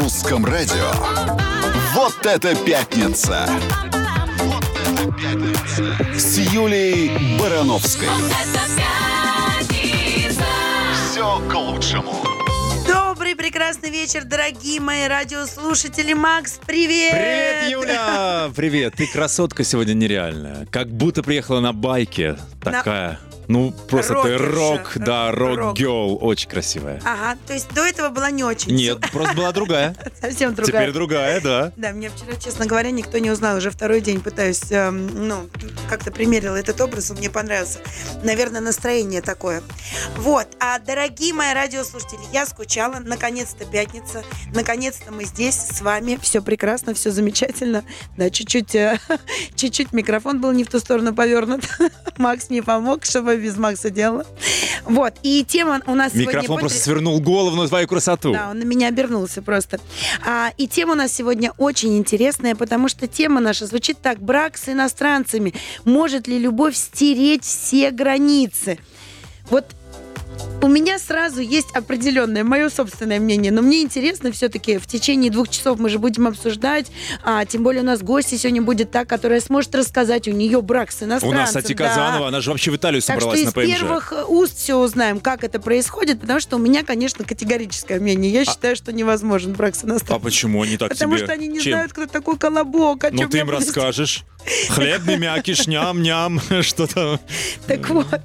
русском радио. Вот это пятница! Вот это пятница! С Юлей Барановской. Все к лучшему. Добрый, прекрасный вечер, дорогие мои радиослушатели. Макс, привет! Привет, Юля! Привет, ты красотка сегодня нереальная. Как будто приехала на байке. Такая. Ну, просто ты Рокерша. рок, да, Рок. рок-гелл. Очень красивая. Ага, то есть до этого была не очень. Нет, просто была другая. Совсем другая. Теперь другая, да. Да, меня вчера, честно говоря, никто не узнал. Уже второй день пытаюсь, эм, ну, как-то примерила этот образ, он мне понравился. Наверное, настроение такое. Вот. А, дорогие мои радиослушатели, я скучала. Наконец-то пятница. Наконец-то мы здесь с вами. Все прекрасно, все замечательно. Да, чуть-чуть, э, чуть-чуть микрофон был не в ту сторону повернут. Макс мне помог, чтобы без Макса делала. Вот. И тема у нас сегодня... Микрофон будет- просто свернул голову на твою красоту. да, он на меня обернулся просто. А, и тема у нас сегодня очень интересная, потому что тема наша звучит так. Брак с иностранцами. Может ли любовь стереть все границы? Вот у меня сразу есть определенное мое собственное мнение, но мне интересно все-таки в течение двух часов мы же будем обсуждать, а, тем более у нас гости сегодня будет та, которая сможет рассказать, у нее брак с У иностранцем. нас, кстати, да. Казанова, она же вообще в Италию Так что собралась из на ПМЖ. первых э, уст все узнаем, как это происходит, потому что у меня, конечно, категорическое мнение. Я считаю, что невозможен брак с А иностранцем. почему они так Потому тебе? что они не Чем? знают, кто такой колобок. Ну, ты им расскажешь. Хлебный мякиш, ням-ням, что-то. Так вот,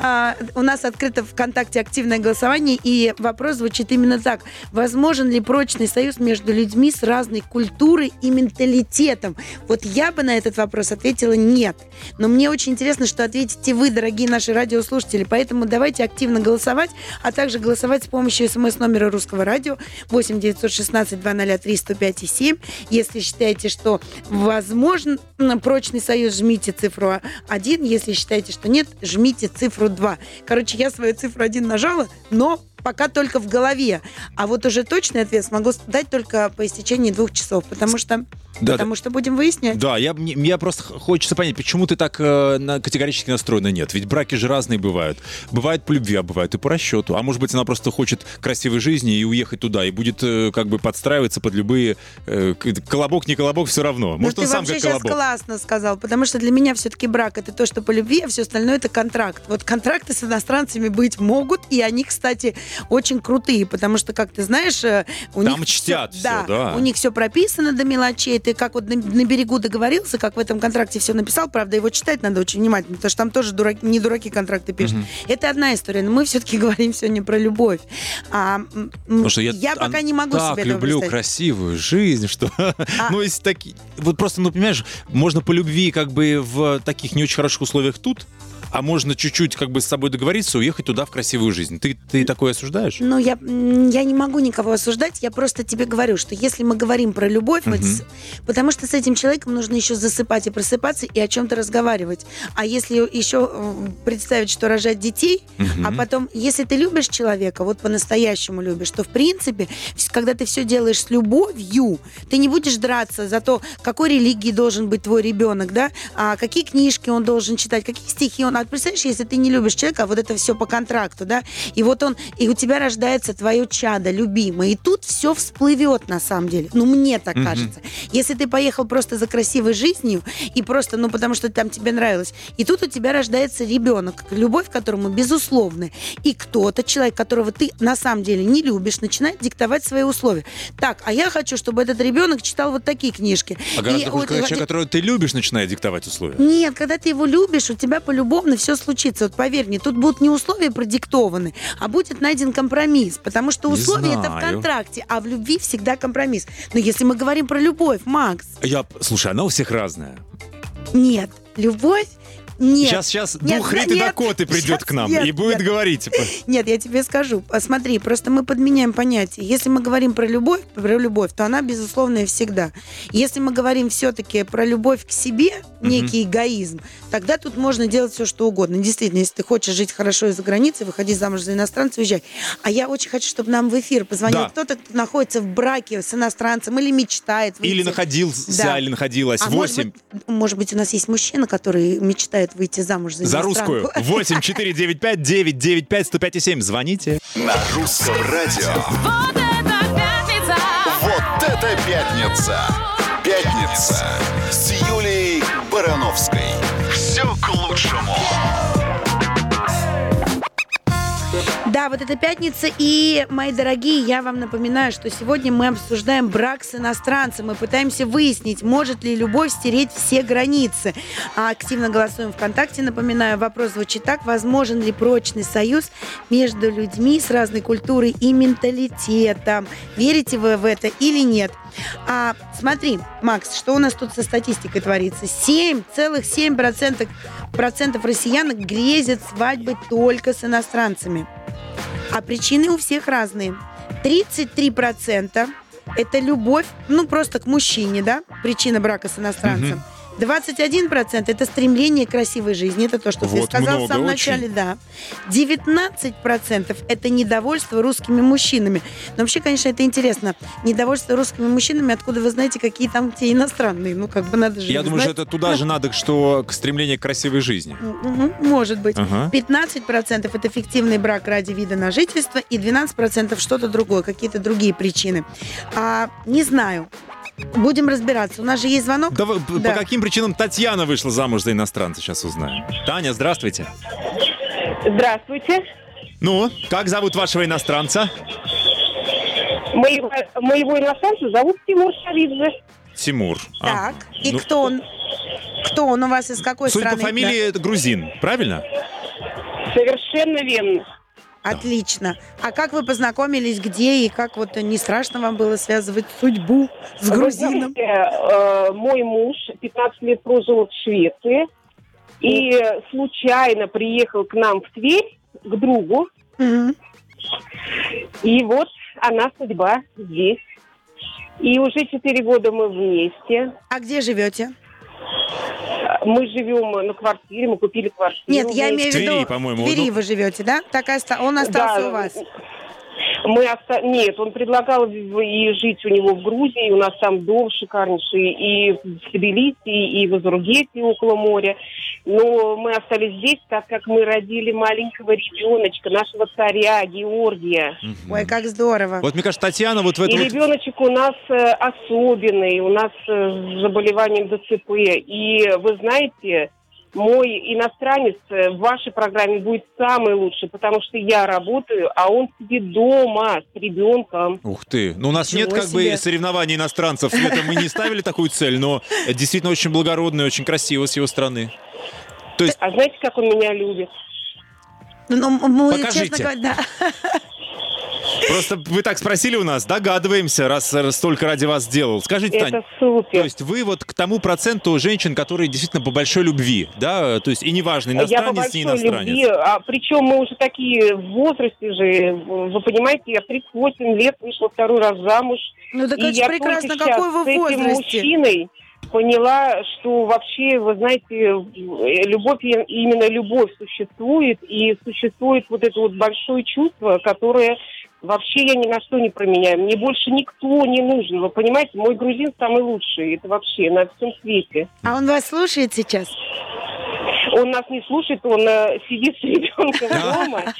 а, у нас открыто ВКонтакте активное голосование, и вопрос звучит именно так. Возможен ли прочный союз между людьми с разной культурой и менталитетом? Вот я бы на этот вопрос ответила нет. Но мне очень интересно, что ответите вы, дорогие наши радиослушатели. Поэтому давайте активно голосовать, а также голосовать с помощью смс-номера русского радио 8 916 203 105 и 7. Если считаете, что возможен м, прочный союз, жмите цифру 1. Если считаете, что нет, жмите цифру 2. Короче, я свою цифру 1 нажала, но пока только в голове. А вот уже точный ответ смогу дать только по истечении двух часов, потому что, Да, потому что будем выяснять. Да, я, я просто хочется понять, почему ты так э, на- категорически настроена? Нет, ведь браки же разные бывают. Бывает по любви, а бывает и по расчету. А может быть, она просто хочет красивой жизни и уехать туда, и будет э, как бы подстраиваться под любые... э, колобок, не колобок, все равно. Может, ну, он ты сам вообще как сейчас колобок. классно сказал, потому что для меня все-таки брак это то, что по любви, а все остальное это контракт. Вот контракты с иностранцами быть могут, и они, кстати, очень крутые, потому что, как ты знаешь, э, у Там них чтят всё- всё, да. у них все прописано до мелочей. Ты как вот на, на берегу договорился, как в этом контракте все написал, правда, его читать надо очень внимательно, потому что там тоже дураки, не дураки контракты пишут. Это одна история, но мы все-таки говорим сегодня про любовь. А, Потому что я, пока ан- не могу так себе люблю представить. красивую жизнь, что... А ну, если такие... Вот просто, ну, понимаешь, можно по любви как бы в таких не очень хороших условиях тут, а можно чуть-чуть как бы с собой договориться, уехать туда в красивую жизнь. Ты, ты такое осуждаешь? Ну, я, я не могу никого осуждать, я просто тебе говорю, что если мы говорим про любовь, вот Мгм. с- потому что с этим человеком нужно еще засыпать и просыпаться и о чем-то разговаривать. А если еще представить, что рожать детей, а Мгм. потом, если ты любишь человека, вот по-настоящему любишь, то в принципе, когда ты все делаешь с любовью, ты не будешь драться за то, какой религии должен быть твой ребенок, да, а какие книжки он должен читать, какие стихи он. А представляешь, если ты не любишь человека, а вот это все по контракту, да, и вот он, и у тебя рождается твое чадо любимое, и тут все всплывет на самом деле. Ну, мне так Мгм. кажется. Если ты поехал просто за красивой жизнью, и просто, ну, потому что там тебе нравилось, и тут у тебя рождается ребенок, любовь к которому безусловная, и кто-то, человек, которого ты на самом деле не любишь, начинает диктовать свои условия. Так, а я хочу, чтобы этот ребенок читал вот такие книжки. А гораздо И хуже, вот- когда человек, которого ты любишь, начинает диктовать условия. нет, когда ты его любишь, у тебя полюбовно все случится. Вот поверь мне, тут будут не условия продиктованы, а будет найден компромисс. Потому что условия это в контракте, а в любви всегда компромисс. Но если мы говорим про любовь, Макс, Я, слушай, она у всех разная. нет, любовь Нет. Сейчас, сейчас Нет, дух Риты нет, Дакоты придет к нам нет, и будет нет. говорить. типа, Нет, я тебе скажу. Посмотри, просто мы подменяем понятие. Если мы говорим про любовь, про любовь, то она безусловная всегда. Если мы говорим все-таки про любовь к себе, некий эгоизм, тогда тут можно делать все, что угодно. Действительно, если ты хочешь жить хорошо и за границей, выходи замуж за иностранца, уезжай. А я очень хочу, чтобы нам в эфир позвонил Да. кто-то, кто находится в браке с иностранцем или мечтает выйти. Или находился, Да. или находилась. А может 8 быть, может быть, у нас есть мужчина, который мечтает выйти замуж за за русскую. 8 495 995 105 7. Звоните. На русском радио. Вот это пятница! Вот это пятница! Пятница с Юлей Барановской. Вот это пятница. И, мои дорогие, я вам напоминаю, что сегодня мы обсуждаем брак с иностранцем. Мы пытаемся выяснить, может ли любовь стереть все границы. А активно голосуем ВКонтакте. Напоминаю, вопрос звучит так. Возможен ли прочный союз между людьми с разной культурой и менталитетом? Верите вы в это или нет? А, смотри, Макс, что у нас тут со статистикой творится? 7,7% процентов россиян грезят свадьбы только с иностранцами. А причины у всех разные. 33% это любовь, ну, просто к мужчине, да, причина брака с иностранцем. 21% это стремление к красивой жизни, это то, что ты Вот сказал много в самом очень. начале, да. 19% это недовольство русскими мужчинами. Но вообще, конечно, это интересно. Недовольство русскими мужчинами, откуда вы знаете, какие там те иностранные? Ну, как бы надо же Я думаю, что знать. это туда же надо, что к стремлению к красивой жизни. Может быть. Ага. 15% это фиктивный брак ради вида на жительство, и 12% что-то другое, какие-то другие причины. А, не знаю. Будем разбираться. У нас же есть звонок. Да, вы- Да. По каким причинам Татьяна вышла замуж за иностранца, сейчас узнаем. Таня, здравствуйте. Здравствуйте. Ну, как зовут вашего иностранца? Моего, моего иностранца зовут Тимур Шаридзе. Тимур. А, Так. И ну, кто он? Кто он у вас из какой Судя страны? по фамилии, это грузин, правильно? Совершенно верно. Да. Отлично. А как вы познакомились, где и как вот не страшно вам было связывать судьбу с Вы грузином? знаете, э, мой муж 15 лет прожил в Швеции и случайно приехал к нам в Тверь, к другу. Мгм. И вот она судьба здесь. И уже 4 года мы вместе. А где живете? Мы живем на квартире, мы купили квартиру. Нет, я имею в В Твери, виду... по-моему, В Твери ну- вы живете, да? Так оста- он остался Да, у вас. Мы оста... Нет, он предлагал в- и жить у него в Грузии, у нас там дом шикарнейший, и в Тбилиси, и в Азургете около моря. Но мы остались здесь, так как мы родили маленького ребеночка, нашего царя Георгия. Ой, как здорово. Вот мне кажется, Татьяна вот в И этом... вот- ребеночек у нас э, особенный, у нас э, с заболеванием ДЦП. И вы знаете, мой иностранец э, в вашей программе будет самый лучший, потому что я работаю, а он сидит дома с ребенком. Ух ты. Ну, у нас Ничего нет как себе. бы соревнований иностранцев. Света, мы не ставили такую цель, но действительно очень благородно и очень красиво с его стороны. То есть, А знаете, как он меня любит? Ну, мы, Покажите. честно говоря, да. просто вы так спросили у нас, догадываемся, раз, столько ради вас сделал. Скажите, Тань, Это супер. то есть вы вот к тому проценту женщин, которые действительно по большой любви, да, то есть и неважно, я по иностранец, не большой иностранец. любви, а причем мы уже такие в возрасте же, вы понимаете, я в 38 лет вышла второй раз замуж. Ну так И это я прекрасно, какой вы с этим возрасте. мужчиной поняла, что вообще, вы знаете, любовь, именно любовь существует, и существует вот это вот большое чувство, которое вообще я ни на что не променяю. Мне больше никто не нужен. Вы понимаете, мой грузин самый лучший. Это вообще на всем свете. А он вас слушает сейчас? Он нас не слушает, он э, сидит с ребенком дома,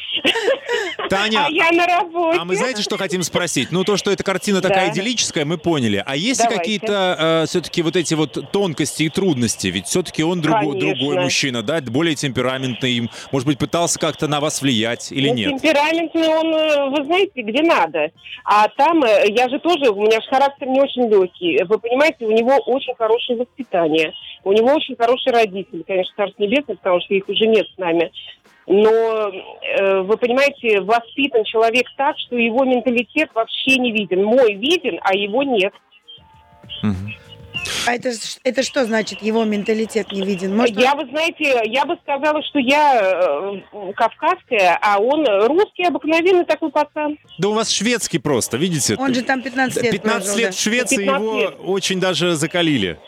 Таня, а я на работе. А мы знаете, что хотим спросить? Ну, то, что эта картина такая идиллическая, мы поняли. А есть ли какие-то все-таки вот эти вот тонкости и трудности? Ведь все-таки он другой, мужчина, да, более темпераментный. Может быть, пытался как-то на вас влиять или Ну, нет? Темпераментный он, э, вы знаете, где надо. А там, э, я же тоже, у меня же характер не очень легкий. Вы понимаете, у него очень хорошее воспитание. У него очень хорошие родители, конечно, Царство Небесное, потому что их уже нет с нами. Но, э, вы понимаете, воспитан человек так, что его менталитет вообще не виден. Мой виден, а его нет. А это, это что значит, его менталитет не виден? Может, я, вы знаете, я бы сказала, что я э, кавказская, а он русский, обыкновенный такой пацан. Да у вас шведский просто, видите? он же там 15 лет 15 прожил, лет да. в Швеции 15 его лет. очень даже закалили.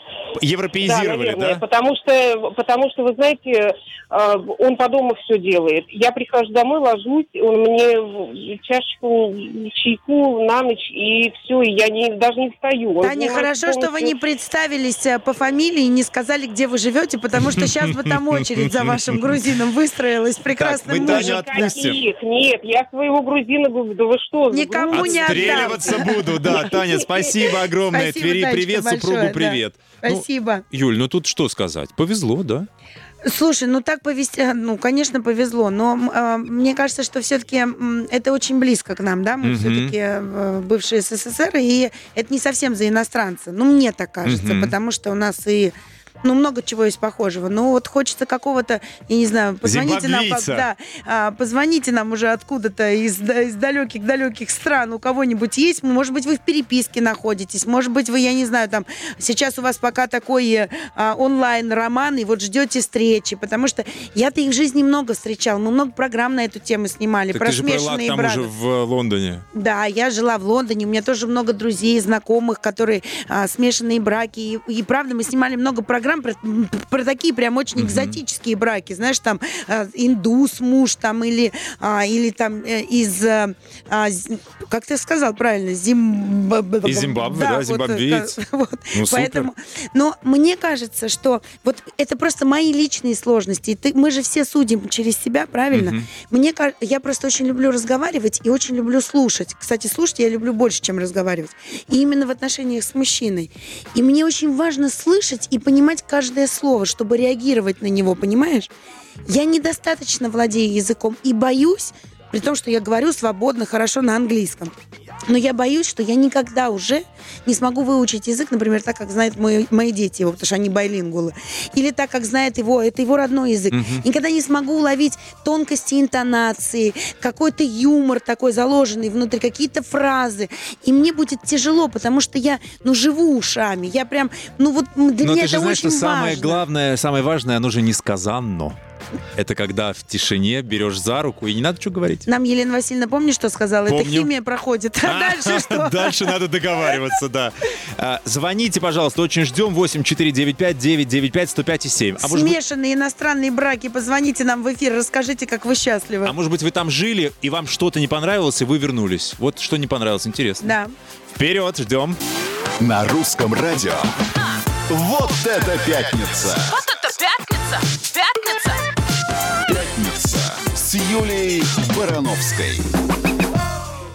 Европеизировали, наверное, да? Потому что, потому что, вы знаете, э, он по дому все делает. Я прихожу домой, ложусь, он мне чашечку чайку на ночь, и все, и я не, даже не встаю. Он Таня, хорошо, что вы не полностью- представились э, по фамилии и не сказали, где вы живете, потому что сейчас бы там очередь за вашим грузином выстроилась. Прекрасным мы Таню отпустим. Нет, я своего грузина говорю, да вы что? Никому не отдам. Отстреливаться буду, да. Таня, спасибо огромное. Спасибо, Твери, привет, супругу, да. привет. Ну, Спасибо. Юль, ну тут что сказать? Повезло, да? Слушай, ну так повезти, ну, конечно, повезло, но а, мне кажется, что все-таки это очень близко к нам, да, мы Мгм. все-таки бывшие СССР, и это не совсем за иностранца, ну, мне так кажется, Мгм. потому что у нас и ну, много чего есть похожего. Но вот хочется какого-то, я не знаю, позвоните нам, да, а, позвоните нам уже откуда-то из, из далеких-далеких стран. У кого-нибудь есть? Может быть, вы в переписке находитесь. Может быть, вы, я не знаю, там, сейчас у вас пока такой э, а, онлайн-роман, и вот ждете встречи. Потому что я-то их в жизни много встречала. Мы много программ на эту тему снимали. Так про ты же смешанные там уже в Лондоне. Да, я жила в Лондоне, у меня тоже много друзей, знакомых, которые а, смешанные браки. И, и правда, мы снимали много программ про, м, про такие прям очень экзотические браки. Знаешь, там а, индус муж там или, а, или там э, из, э, а, как ты сказал правильно, Зимбабве. Из Зимбабве, да, вот, зимбабвеец. э, вот. Ну, супер. Поэтому, но мне кажется, что вот это просто мои личные сложности. Ты, мы же все судим через себя, правильно? Мгм. Мне я просто очень люблю разговаривать и очень люблю слушать. Кстати, слушать я люблю больше, чем разговаривать. И именно в отношениях с мужчиной. И мне очень важно слышать и понимать каждое слово, чтобы реагировать на него, понимаешь? Я недостаточно владею языком и боюсь, при том, что я говорю свободно, хорошо на английском. Но я боюсь, что я никогда уже не смогу выучить язык, например, так, как знают мои, мои дети его, потому что они байлингулы. Или так, как знает его, это его родной язык. Никогда не смогу уловить тонкости интонации, какой-то юмор такой заложенный внутри, какие-то фразы. И мне будет тяжело, потому что я, ну, живу ушами. Я прям, ну, вот для Но меня ты же это знаешь, очень что самое важно. главное, самое важное, оно же несказанно. Это когда в тишине берешь за руку, и не надо что говорить. Нам Елена Васильевна, помнишь, что сказала? Это Помню. химия проходит. А дальше что? Дальше надо договариваться, да. А, Звоните, пожалуйста, очень ждем. 8495 995 105 и 7. А быть, Смешанные иностранные браки. Позвоните нам в эфир, расскажите, как вы счастливы. а может быть, вы там жили, и вам что-то не понравилось, и вы вернулись. Вот что не понравилось, интересно. Да. Вперед, ждем. На русском радио. Вот это пятница! Вот это пятница! Пятница! С Юлией Барановской.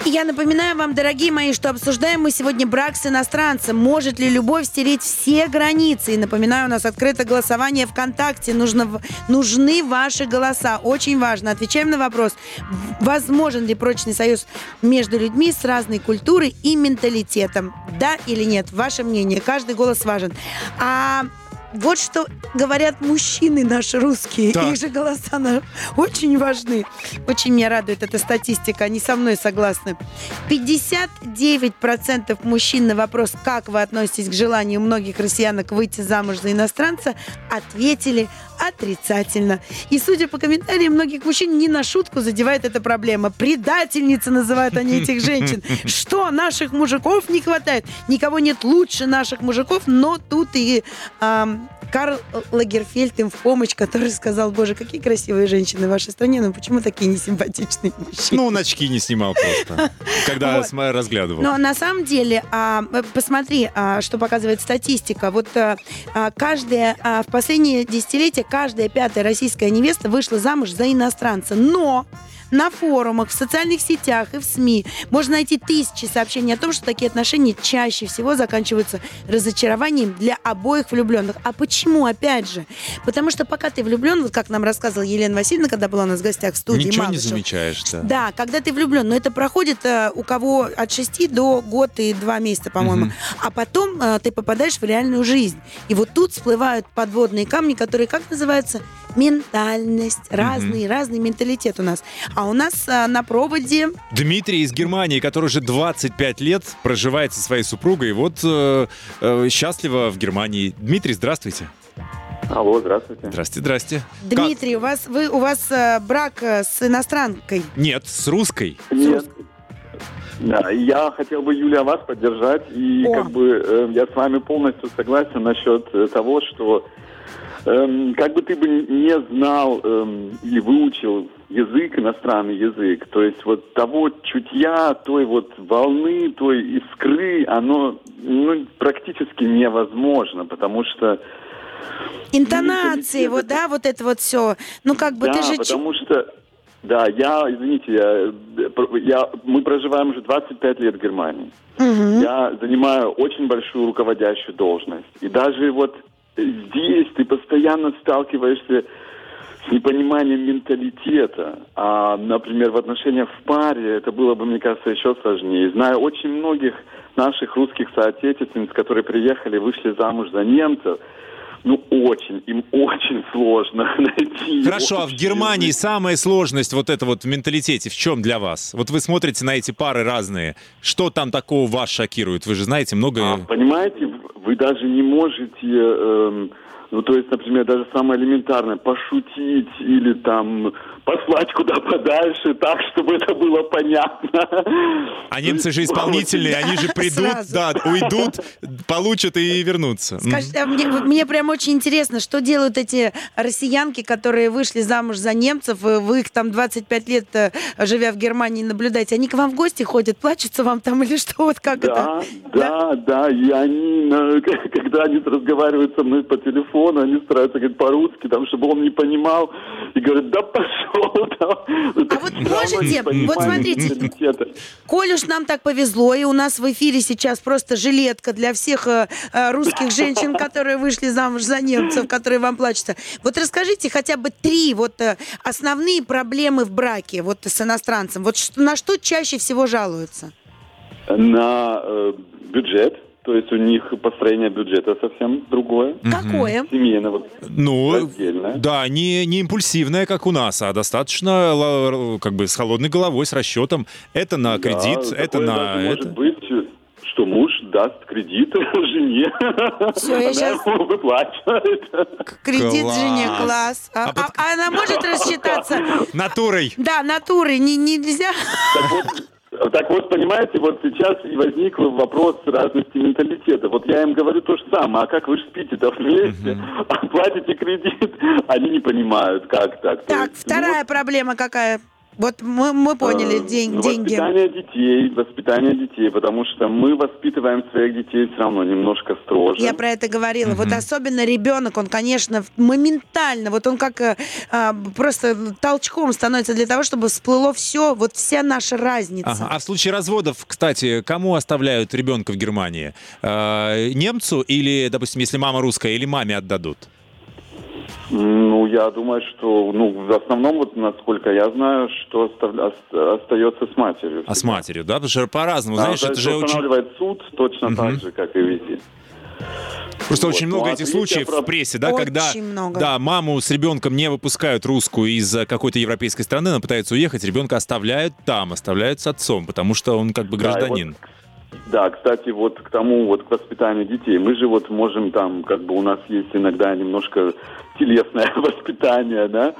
Я напоминаю вам, дорогие мои, что обсуждаем мы сегодня брак с иностранцем. Может ли любовь стереть все границы? И напоминаю, у нас открыто голосование ВКонтакте. Нужно, нужны ваши голоса. Очень важно. Отвечаем на вопрос, возможен ли прочный союз между людьми с разной культурой и менталитетом? Да или нет? Ваше мнение. Каждый голос важен. А вот что говорят мужчины наши русские. Так. Их же голоса на- очень важны. Очень меня радует эта статистика. Они со мной согласны. 59% мужчин на вопрос, как вы относитесь к желанию многих россиянок выйти замуж за иностранца, ответили отрицательно. И судя по комментариям многих мужчин, не на шутку задевает эта проблема. Предательницы называют они этих женщин. Что, наших мужиков не хватает? Никого нет лучше наших мужиков, но тут и ам, Карл Лагерфельд им в помощь, который сказал, боже, какие красивые женщины в вашей стране, но почему такие несимпатичные мужчины? Ну, он очки не снимал просто, когда Вот. разглядывал. Но на самом деле, а, э, посмотри, а, что показывает статистика. Вот а, а, каждая, в последние десятилетия каждая пятая российская невеста вышла замуж за иностранца. Но на форумах, в социальных сетях и в СМИ можно найти тысячи сообщений о том, что такие отношения чаще всего заканчиваются разочарованием для обоих влюбленных. А почему, опять же? Потому что пока ты влюблен, вот как нам рассказывала Елена Васильевна, когда была у нас в гостях в студии Ничего не Малышева, замечаешь, да. да, когда ты влюблен, но это проходит э, у кого от 6 до год и 2 месяца, по-моему. Мгм. А потом э, ты попадаешь в реальную жизнь. И вот тут всплывают подводные камни, которые, как называются? Ментальность. Разный, разный менталитет у нас. А у нас э, на проводе... Дмитрий из Германии, который уже 25 лет проживает со своей супругой, и вот э, э, счастливо в Германии. Дмитрий, здравствуйте. Алло, здравствуйте. Здрасте, здрасте. Дмитрий, у вас, вы, у вас э, брак э, с иностранкой. Нет, с русской. Нет, Да, я хотел бы, Юлия, вас поддержать. И О. как бы э, я с вами полностью согласен насчет э, того, что эм, как бы ты бы не знал эм, или выучил язык, иностранный язык, то есть вот того чутья, той вот волны, той искры, оно ну, практически невозможно, потому что Интонации, вот, да, вот это вот все. Ну, как бы да, ты же... потому что, да, я, извините, я, э, я- мы проживаем уже 25 лет в Германии. Мгм. Я занимаю очень большую руководящую должность. И даже вот здесь ты постоянно сталкиваешься с непониманием менталитета. А, например, в отношениях в паре это было бы, мне кажется, еще сложнее. Знаю очень многих наших русских соотечественниц, которые приехали, вышли замуж за немцев. Ну, очень, им очень сложно найти. Хорошо, а в Германии самая сложность вот это вот в менталитете в чем для вас? Вот вы смотрите на эти пары разные. Что там такого вас шокирует? Вы же знаете много... А, понимаете, вы даже не можете, эм, ну то есть, например, даже самое элементарное, пошутить или там послать куда подальше так, чтобы это было понятно. А немцы же исполнительные, они же придут, да, уйдут, получат и вернутся. А мне, прям очень интересно, что делают эти россиянки, которые вышли замуж за немцев, э, вы их там 25 лет, э, живя в Германии, наблюдаете, они к вам в гости ходят, плачутся вам там или что, вот как это? Да, да, да, и они, на- когда они разговаривают со мной по телефону, они стараются говорить по-русски, там, чтобы он не понимал, и говорят, да пошел там. А вот можете, вот смотрите, Коль уж нам так повезло, и у нас в эфире сейчас просто жилетка для всех э, э, русских женщин, которые вышли замуж за немцев, которые вам плачутся. Вот расскажите хотя бы три вот э, основные проблемы в браке вот с иностранцем. Вот на что чаще всего жалуются? На э, бюджет, то есть у них построение бюджета совсем другое. Какое? Семейного. Ну, Раздельно. да, не, не импульсивная, как у нас, а достаточно ла- как бы с холодной головой, с расчетом. Это на кредит, Да, это на это. Может быть, что муж даст кредит жене. Всё, я Она щас- ему выплачивает. Кредит Класс. жене, класс. А, А под- а- а она может рассчитаться? Натурой. Да, натурой не, нельзя. Так вот, так вот, понимаете, вот сейчас и возник вопрос разности менталитета. Вот я им говорю то же самое, а как вы же спите-то вместе, а платите кредит, они не понимают, как так. Так, есть, вторая проблема какая? Вот мы, мы ну, поняли, э, день- ну, деньги. Воспитание детей, воспитание детей, потому что мы воспитываем своих детей все равно немножко строже. Я про это говорила. Вот особенно ребенок, он, конечно, моментально, вот он как э, а, просто толчком становится для того, чтобы всплыло все, вот вся наша разница. Ага. А в случае разводов, кстати, кому оставляют ребенка в Германии? Э, немцу или, допустим, если мама русская, или маме отдадут? Ну, я думаю, что, ну, в основном, вот, насколько я знаю, что остав- ос- остается с матерью. А с матерью, да? Потому что по-разному, Да, знаешь, то это же очень... устанавливает суд точно Мгм. так же, как и везде. Просто Вот. очень Ну, много а этих случаев про- в прессе, да, Очень когда много. да, маму с ребенком не выпускают русскую из э, какой-то европейской страны, она пытается уехать, ребенка оставляют там, оставляют с отцом, потому что он как бы Да, и вот гражданин. Да, кстати, вот к тому, вот к воспитанию детей. Мы же вот можем там, как бы у нас есть иногда немножко телесное воспитание, да,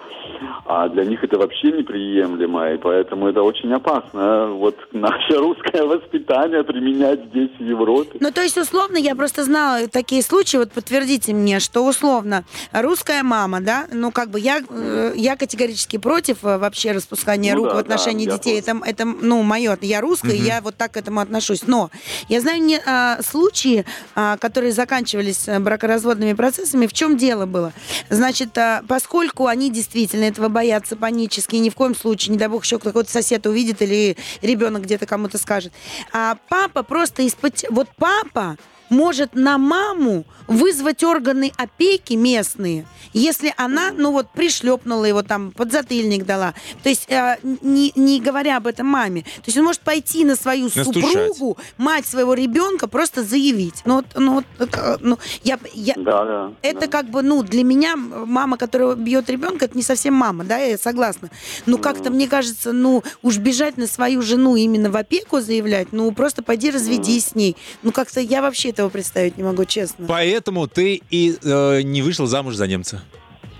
а для них это вообще неприемлемо, и поэтому это очень опасно. Вот наше русское воспитание применять здесь, в Европе. Ну, то есть, условно, я просто знала такие случаи, вот подтвердите мне, что условно русская мама, да, ну, как бы я, э, я категорически против э, вообще распускания Ну рук да, в отношении да, детей. Это, это, ну, мое, я русская, и я вот так к этому отношусь. Но я знаю не, а, случаи, а, которые заканчивались э, бракоразводными процессами. В чем дело было? Значит, а, поскольку они действительно этого боятся панически, ни в коем случае, не дай бог, еще какой-то сосед увидит или ребенок где-то кому-то скажет. А папа просто из-под... Вот папа может на маму вызвать органы опеки местные, если она, ну вот, пришлепнула его там, подзатыльник дала. То есть, э, не, не говоря об этом маме. То есть он может пойти на свою Настучать. супругу, мать своего ребенка, просто заявить. Ну, вот, ну, вот, ну я, я, Да, да. это да. как бы, ну, для меня мама, которая бьет ребенка, это не совсем мама, да, я согласна. Но как-то, мне кажется, ну, уж бежать на свою жену именно в опеку заявлять, ну, просто пойди разведись с ней. Ну, как-то я вообще этого представить не могу, честно. Поэтому ты и э, не вышел замуж за немца.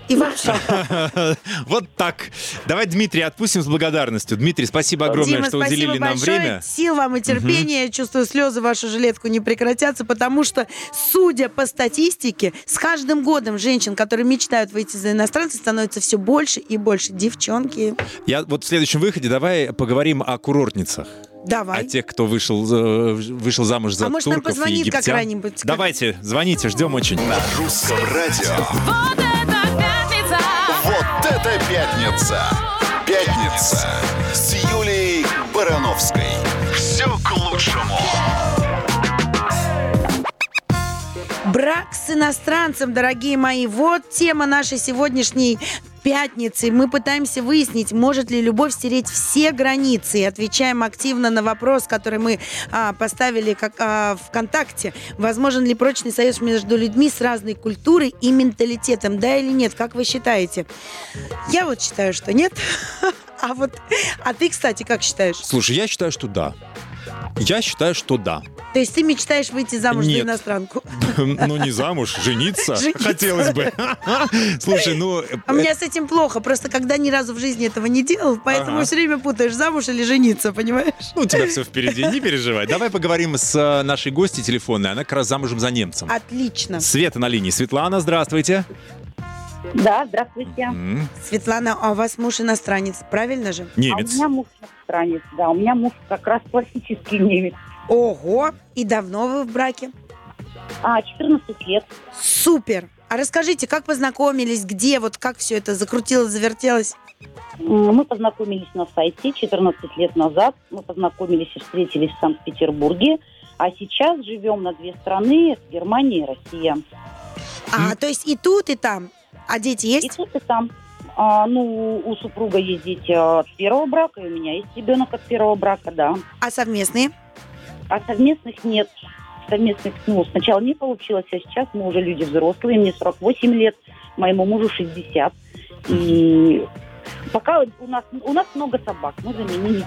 И вообще. Вот так. Давай Дмитрия отпустим с благодарностью. Дмитрий, спасибо огромное, Дима, что уделили нам большое. время. Сил вам и терпения. Чувствую, слезы вашу жилетку не прекратятся, потому что, судя по статистике, с каждым годом женщин, которые мечтают выйти за иностранца, становится все больше и больше. Девчонки, Я вот в следующем выходе давай поговорим о курортницах. Давай. О тех, кто вышел, э, вышел замуж за А может, нам турков и позвонит египтян. когда-нибудь? Давайте, звоните, ждем очень. На русском радио. Вот это пятница! Вот это пятница! Пятница с Юлией Барановской. Все к лучшему. Брак с иностранцем, дорогие мои. Вот тема нашей сегодняшней пятницы. Мы пытаемся выяснить, может ли любовь стереть все границы. И отвечаем активно на вопрос, который мы а, поставили как а, ВКонтакте. Возможен ли прочный союз между людьми с разной культурой и менталитетом? Да или нет? Как вы считаете? Я вот считаю, что нет. А вот, а ты, кстати, как считаешь? Слушай, я считаю, что да. Я считаю, что да. То есть ты мечтаешь выйти замуж за Нет. иностранку? Ну, не замуж, жениться. Хотелось бы. Слушай, ну... А меня с этим плохо, просто когда ни разу в жизни этого не делал, поэтому все время путаешь замуж или жениться, понимаешь? Ну, у тебя все впереди, не переживай. Давай поговорим с э, нашей гостьей телефонной. Она как раз замужем за немцем. Отлично. Света на линии. Светлана, здравствуйте. Да, здравствуйте. М, Светлана, а у вас муж иностранец, правильно же? А у Немец. меня муж иностранец, да. У меня муж как раз классический немец. Ого! И давно вы в браке? А, 14 лет. Супер! А расскажите, как познакомились, где, вот как все это закрутилось, завертелось? М, Мы познакомились на сайте 14 лет назад. Мы познакомились и встретились в Санкт-Петербурге. А сейчас живем на две страны, Германия и Россия. А, то есть и тут, и там. А дети И есть? тут, и там. А, ну, у супруга есть дети от первого брака, и у меня есть ребенок от первого брака, да. А совместные? А совместных нет. Совместных, ну, сначала не получилось, а сейчас мы уже люди взрослые, мне 48 лет, моему мужу 60. И пока у нас, у нас много собак, мы заменили.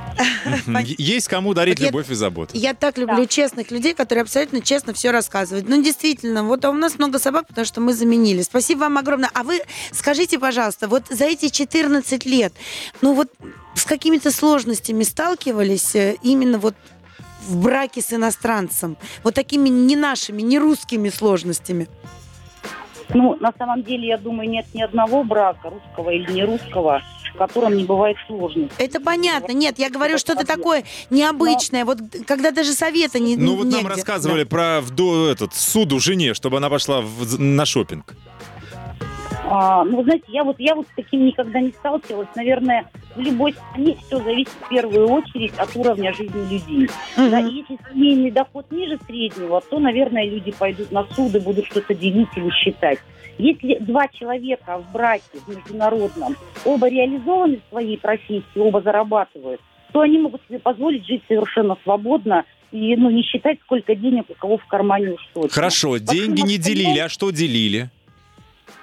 Есть кому дарить Вот я- любовь и заботу. Я так люблю Да. честных людей, которые абсолютно честно все рассказывают. Ну, действительно, вот а у нас много собак, потому что мы заменили. Спасибо вам огромное. А вы скажите, пожалуйста, вот за эти 14 лет, ну вот с какими-то сложностями сталкивались э, именно вот в браке с иностранцем? Вот такими не нашими, не русскими сложностями. Ну, на самом деле, я думаю, нет ни одного брака, русского или не русского, в котором не бывает сложностей. Это понятно. Нет, я говорю что-то такое необычное. Вот когда даже совета не Ну вот нам негде. рассказывали про вду- этот суду жене, чтобы она пошла в- на шопинг. А, ну, знаете, я вот, я вот с таким никогда не сталкивалась. Наверное, в любой стране все зависит в первую очередь от уровня жизни людей. Мгм. Да, если семейный доход ниже среднего, то, наверное, люди пойдут на суды, будут что-то делить или считать. Если два человека в браке, в международном, оба реализованы в своей профессии, оба зарабатывают, то они могут себе позволить жить совершенно свободно и ну, не считать, сколько денег у кого в кармане точно. Хорошо, деньги не делили, а что делили?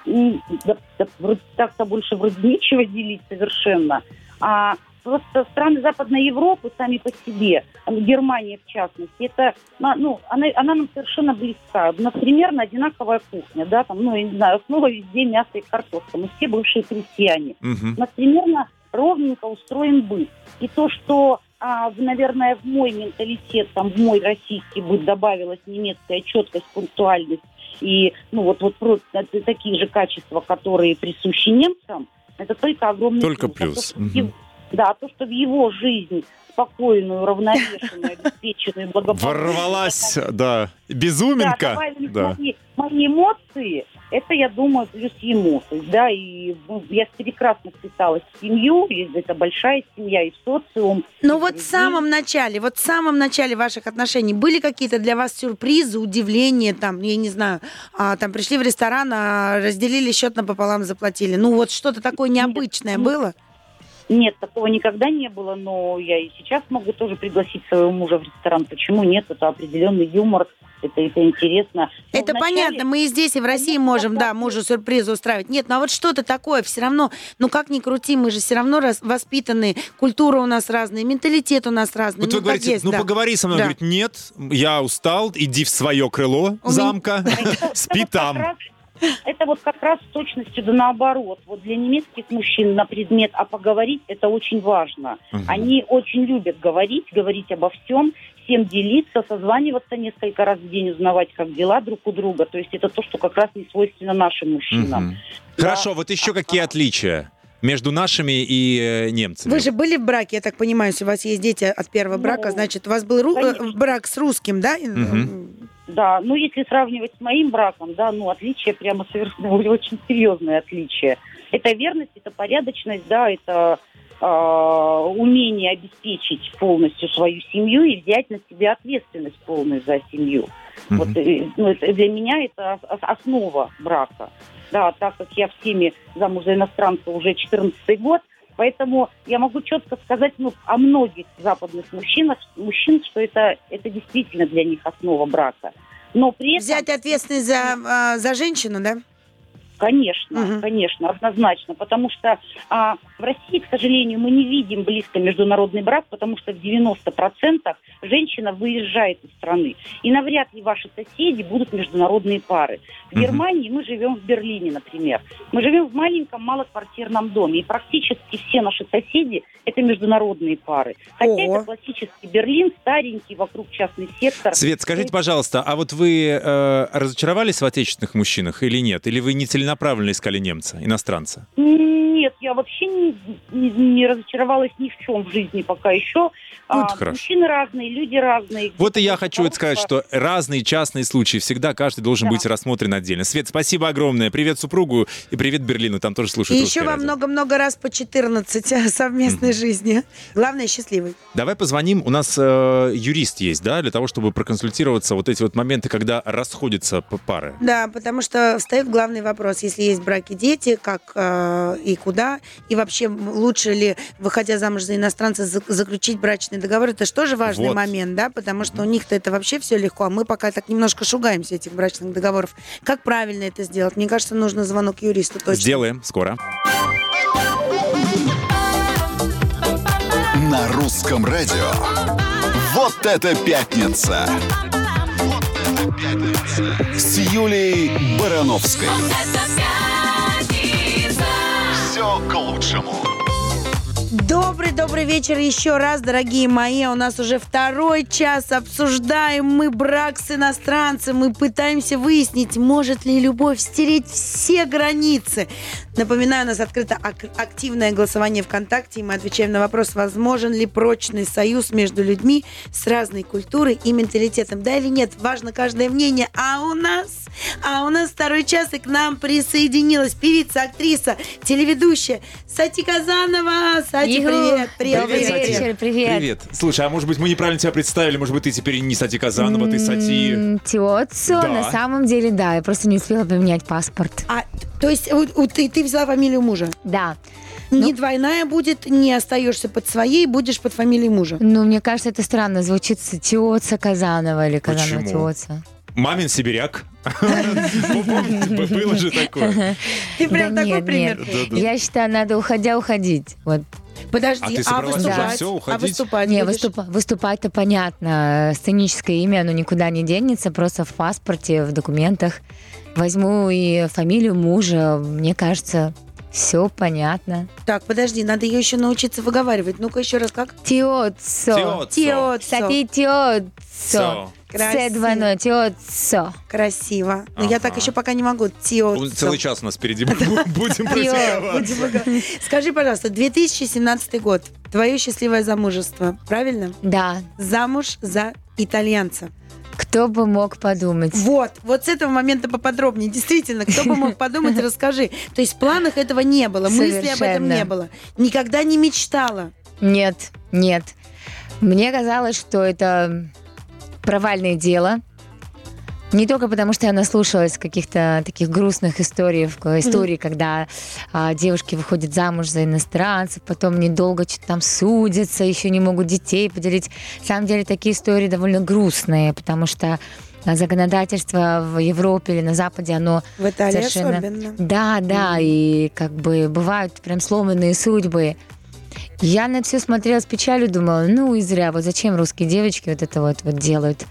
Да- да так-то больше вроде нечего делить совершенно. А просто страны Западной Европы сами по себе, а, Германия в частности, это, ну, она, она нам совершенно близка. У нас примерно одинаковая кухня, да, там, ну, я не знаю, основа везде мясо и картошка. Мы все бывшие крестьяне. Мгм. У нас примерно ровненько устроен быт. И то, что, а, наверное, в мой менталитет, там, в мой российский быт добавилась немецкая четкость, пунктуальность и, ну, вот, вот просто это такие же качества, которые присущи немцам, это только огромный Только А то, плюс. что в Мгм. его- да, а то, что в его жизнь спокойную, равновешенную, обеспеченную, благополучную... Ворвалась, да, Да, добавились Да. мои, мои эмоции, это, я думаю, плюс ему. То есть, да, и ну, я прекрасно вписалась в семью, и это большая семья, и в социум. Но и вот в самом начале, вот в самом начале ваших отношений были какие-то для вас сюрпризы, удивления, там, я не знаю, а, там пришли в ресторан, а, разделили счет напополам, заплатили. Ну вот что-то такое необычное нет. было? Нет, такого никогда не было, но я и сейчас могу тоже пригласить своего мужа в ресторан. Почему нет? Это определенный юмор, это, это интересно. Но Это вначале- понятно, мы и здесь, и в России Конечно, можем, да, мужу сюрпризы устраивать. Нет, ну а вот что-то такое все равно, ну как ни крути, мы же все равно рас- воспитаны, культура у нас разная, менталитет у нас разный. Вот ну, вы говорите, есть, ну да. поговори со мной. Да. Говорит, нет, я устал, иди в свое крыло У замка, спи там. раз- это вот как раз с точностью да наоборот. Вот для немецких мужчин на предмет «а поговорить» это очень важно. Мгм. Они очень любят говорить, говорить обо всем, всем делиться, созваниваться несколько раз в день, узнавать, как дела друг у друга. То есть это то, что как раз не свойственно нашим мужчинам. Мгм. Хорошо, вот еще какие отличия между нашими и э, немцами? Вы же были в браке, я так понимаю, если у вас есть дети от первого Ну, брака, значит, у вас был ру- э, конечно. брак с русским, да? Мгм. Да, ну если сравнивать с моим браком, да, ну отличия прямо совершенно очень серьезные отличия. Это верность, это порядочность, да, это а, умение обеспечить полностью свою семью и взять на себя ответственность полную за семью. Мгм. Вот э, ну, это для меня это ос- основа брака. Да, так как я в теме замуж за иностранца уже 14 год, поэтому я могу четко сказать ну, о многих западных мужчинах, мужчин, что это, это действительно для них основа брака. Но при этом... Взять ответственность за, а, за женщину, да? Конечно, Мгм. конечно, однозначно. Потому что а, в России, к сожалению, мы не видим близко международный брак, потому что в 90% женщина выезжает из страны. И навряд ли ваши соседи будут международные пары. В. Германии мы живем в Берлине, например. Мы живем в маленьком малоквартирном доме. И практически все наши соседи – это международные пары. Хотя Ого. это классический Берлин, старенький, вокруг частный сектор. Свет, скажите, пожалуйста, а вот вы э, разочаровались в отечественных мужчинах или нет? Или вы не целенаправленно искали немца, иностранца? Нет, я вообще не, не- не разочаровалась ни в чем в жизни пока еще. Ну, А, это хорошо. Мужчины разные, люди разные. Вот и я хочу это сказать, что разные частные случаи всегда каждый должен Да. быть рассмотрен отдельно. Свет, спасибо огромное. Привет супругу и привет Берлину. Там тоже И слушают еще русское вам много-много раз по 14 совместной жизни. Главное, счастливый. Давай позвоним. У нас э, юрист есть, да, для того, чтобы проконсультироваться вот эти вот моменты, когда расходятся пары. Да, потому что встает главный вопрос, если есть в браке дети, как э, и куда, и вообще лучше ли, выходя замуж за иностранца, за- заключить брачный договор, это же тоже важный Вот. момент, да, потому что у них-то это вообще все легко, а мы пока так немножко шугаемся этих брачных договоров. Как правильно это сделать? Мне кажется, нужно звонок юристу точно. Сделаем скоро. На русском радио. Вот это пятница. Вот это пятница. С Юлей Барановской. Это пятница. Все к лучшему. Добрый-добрый вечер еще раз, дорогие мои. У нас уже второй час. Обсуждаем мы брак с иностранцем. Мы пытаемся выяснить, может ли любовь стереть все границы. Напоминаю, у нас открыто ак- активное голосование ВКонтакте, и мы отвечаем на вопрос, возможен ли прочный союз между людьми с разной культурой и менталитетом. Да или нет, важно каждое мнение. А у нас, а у нас второй час, и к нам присоединилась певица, актриса, телеведущая Сати Казанова. Сати, Юху. привет. Привет, привет, привет. вечер, привет. Привет. Слушай, а может быть мы неправильно тебя представили? Может быть ты теперь не Сати Казанова, ты Сати... Тиоцо, Да. на самом деле, да, я просто не успела поменять паспорт. А, то есть у- у- ты, ты взяла фамилию мужа? Да. Не двойная будет, не остаешься под своей, будешь под фамилией мужа. Ну, мне кажется, это странно звучит Тиоца Казанова или Казанова? Тиоца. Мамин сибиряк. Помните, было же такое. Ты прям такой пример. Я считаю, надо уходя уходить. Вот. Подожди, А ты а, выступать? всё, а уходить? выступать Не, будешь? выступа- выступать-то понятно. Сценическое имя, оно никуда не денется. Просто в паспорте, в документах возьму и фамилию мужа. Мне кажется, все понятно. Так, подожди, надо ее еще научиться выговаривать. Ну-ка еще раз как? Тиоцо. Тиоцо. Тиоцо. Сати Тиоцо. Всё. С двойной Тиоцо. Красиво. Но я так Ага. еще пока не могу. Тиоцо. Целый час у нас впереди. Будем. Скажи, пожалуйста, 2017 год. Твое счастливое замужество, правильно? Да. Замуж за итальянца. Кто бы мог подумать? Вот, вот с этого момента поподробнее. Действительно, кто бы мог подумать, расскажи. То есть в планах этого не было, мысли об этом не было. Никогда не мечтала. Нет, нет. Мне казалось, что это провальное дело. Не только потому, что я наслушалась каких-то таких грустных историй, в- историй, когда а, девушки выходят замуж за иностранцев, потом недолго что-то там судятся, еще не могут детей поделить. На самом деле такие истории довольно грустные, потому что а, законодательство в Европе или на Западе, оно В Италии Совершенно. особенно. да, да, и как бы бывают прям сломанные судьбы. Я на это все смотрела с печалью, думала, ну и зря, вот зачем русские девочки вот это вот, вот делают.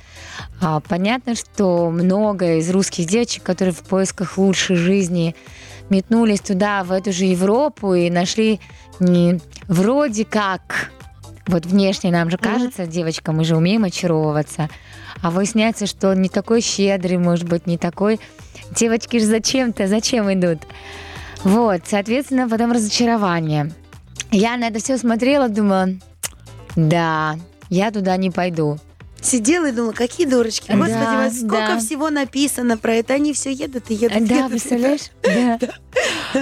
А, понятно, что много из русских девочек, которые в поисках лучшей жизни метнулись туда, в эту же Европу, и нашли не вроде как, вот внешне нам же кажется, девочка, мы же умеем очаровываться, а выясняется, что он не такой щедрый, может быть, не такой. Девочки же зачем-то, зачем идут? Вот, соответственно, потом разочарование. Я на это все смотрела, думала, да, я туда не пойду. Сидела и думала, какие дурочки. Господи, Да, сколько да. всего написано про это. Они все едут и едут. Да, едут. представляешь? Да.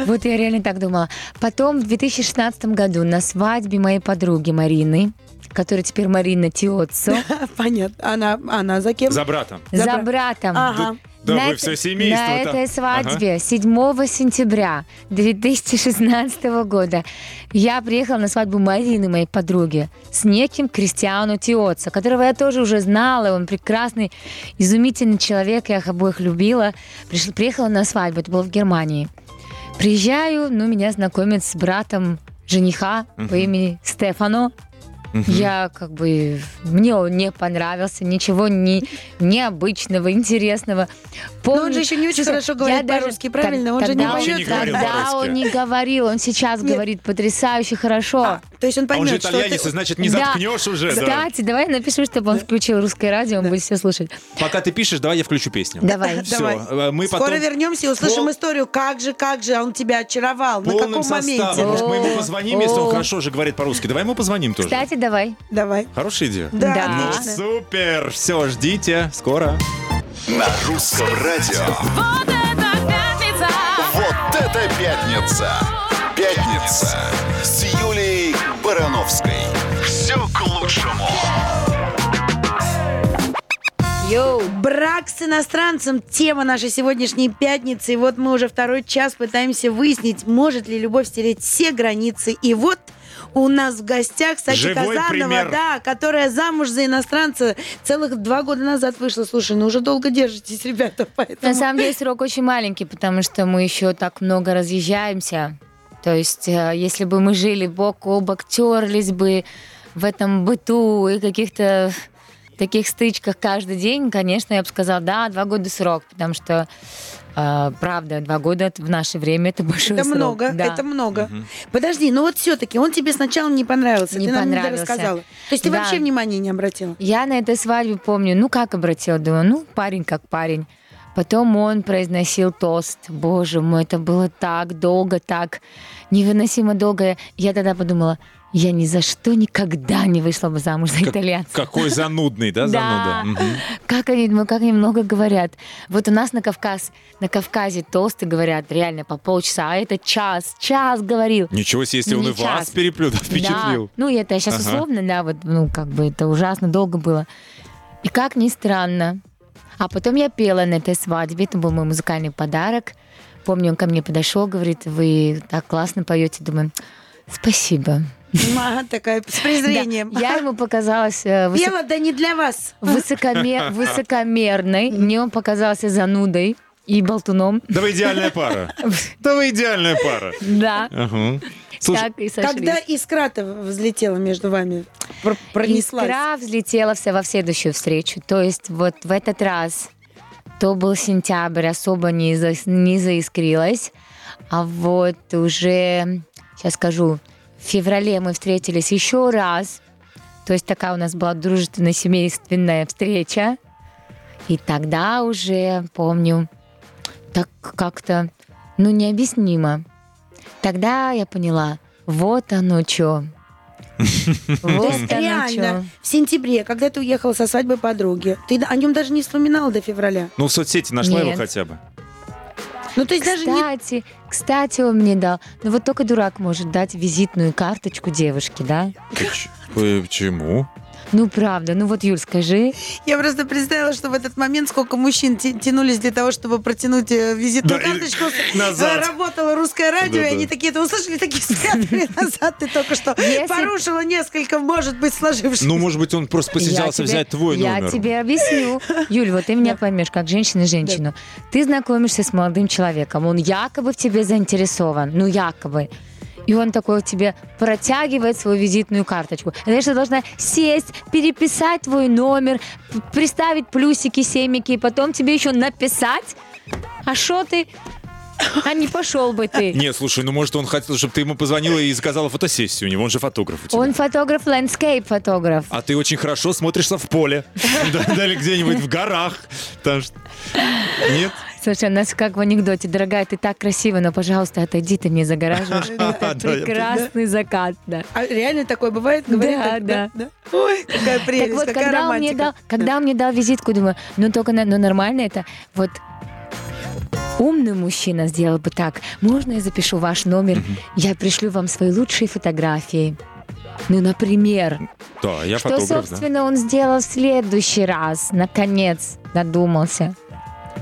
Вот я реально так думала. Потом в 2016 году на свадьбе моей подруги Марины, которая теперь Марина Тиоццо, Понятно. Она, она за кем? За братом. За за бра- братом. Ага. Да на вы это- все семейство. На там. этой свадьбе 7 сентября 2016 года я приехала на свадьбу Марины, моей подруги, с неким Кристиану Тиоца, которого я тоже уже знала. Он прекрасный, изумительный человек, я их обоих любила. Пришла, приехала на свадьбу, это было в Германии. Приезжаю, ну, меня знакомят с братом жениха по имени Стефано. Я как бы... Мне он не понравился, ничего не, необычного, интересного. Но он же еще не очень хорошо говорит по-русски, правильно? Он же не поет. не Тогда он не говорил, он сейчас Нет. говорит потрясающе хорошо. А, то есть он А он же поймет, что итальянец, ты... значит, не Да. заткнешь уже. да. Кстати, давай я напишу, чтобы он включил русское радио, он будет все слушать. Пока ты пишешь, давай я включу песню. Давай. Все, Давай. мы Скоро потом вернемся и услышим пол- историю, как же, как же он тебя очаровал, на полным каком моменте. составом. Может, мы ему позвоним, если он хорошо же говорит по-русски. Давай ему позвоним тоже. Кстати, давай. Давай. Хорошая идея? Да, Да. Ну, супер! Все, ждите. Скоро. На русском радио. Вот это пятница! Вот это пятница! Пятница с Юлией Барановской. Все к лучшему. Йоу. Брак с иностранцем – тема нашей сегодняшней пятницы. И вот мы уже второй час пытаемся выяснить, может ли любовь стереть все границы. И вот у нас в гостях, кстати, Живой Казанова, пример. да, которая замуж за иностранца целых два года назад вышла. Слушай, ну уже долго держитесь, ребята, поэтому... На самом деле срок очень маленький, потому что мы еще так много разъезжаемся. То есть, э, если бы мы жили бок о бок, терлись бы в этом быту и каких-то таких стычках каждый день, конечно, я бы сказала, да, два года срок, потому что, э, правда, два года это в наше время это большой Это срок. много, Да. это много. Подожди, ну вот все-таки он тебе сначала не понравился, Не ты нам не понравился. рассказала. То есть ты Да. вообще внимания не обратила? Я на этой свадьбе помню, ну как обратила, думаю, ну парень как парень. Потом он произносил тост. Боже мой, это было так долго, так невыносимо долго. Я тогда подумала, я ни за что никогда не вышла бы замуж за итальянца. Какой занудный, да, Да. зануда? Мгм. Как они, ну, как они много говорят. Вот у нас на Кавказ, на Кавказе тосты говорят реально по полчаса, а это час, час говорил. Ничего себе, если Ну, он и вас час. переплюнул, впечатлил. Да. Ну, это сейчас Ага. условно, да, вот, ну, как бы это ужасно долго было. И как ни странно. А потом я пела на этой свадьбе, это был мой музыкальный подарок. Помню, он ко мне подошел, говорит, вы так классно поете. Думаю, спасибо. Такая с презрением. Да, Я ему показалась э, Пела, да не для вас. высокомер- высокомерной, мне он показался занудой и болтуном. Да вы идеальная пара. Да вы идеальная пара. Да. Слушай, так и. Когда искра-то взлетела между вами, пр- пронеслась. Искра взлетела вся во следующую встречу. То есть вот в этот раз то был сентябрь, особо не, за, не заискрилась. А вот уже, сейчас скажу, в феврале мы встретились еще раз. То есть такая у нас была дружественная семейственная встреча. И тогда уже, помню, так как-то, ну, необъяснимо. Тогда я поняла, вот оно что. То Вот есть оно реально, в сентябре, когда ты уехала со свадьбы подруги, ты о нем даже не вспоминала до февраля. ну в соцсети нашла его хотя бы. Ну, то есть даже не... Кстати, кстати, он мне дал. Ну вот только дурак может дать визитную карточку девушки, да? Поч- Почему? Ну правда, ну вот Юль, скажи. Я просто представила, что в этот момент сколько мужчин тянулись для того, чтобы протянуть э, визитную Да, и карточку. назад. Э, Работало русское радио, и Да-да. они такие это услышали, такие спрятали назад. Ты только что Если- порушила несколько, может быть, сложившихся. Ну, может быть, он просто постеснялся я взять твой Я номер. тебе объясню. Юль, вот ты меня поймешь, как женщина женщину. Ты знакомишься с молодым человеком, он якобы в тебе заинтересован, ну якобы. И он такой тебе протягивает свою визитную карточку. Значит, ты должна сесть, переписать твой номер, приставить плюсики, семики, и потом тебе еще написать. А что ты? А не пошел бы ты. Не, слушай, ну может он хотел, чтобы ты ему позвонила и заказала фотосессию у него, он же фотограф у тебя. Он фотограф, landscape фотограф. А ты очень хорошо смотришься в поле. Или где-нибудь в горах. Нет? Слушай, у нас как в анекдоте, дорогая, ты так красива, но, пожалуйста, отойди, ты мне загораживаешь. Это Да, прекрасный закат, да. А реально такое бывает? Да, да. Ой, какая прелесть, вот, какая когда он, мне романтика. дал, когда он мне дал визитку, думаю, ну только ну, нормально это. Вот умный мужчина сделал бы так. Можно я запишу ваш номер? Я пришлю вам свои лучшие фотографии. Ну, например, Да, я что, фотограф, да. собственно, он сделал в следующий раз. Наконец, додумался.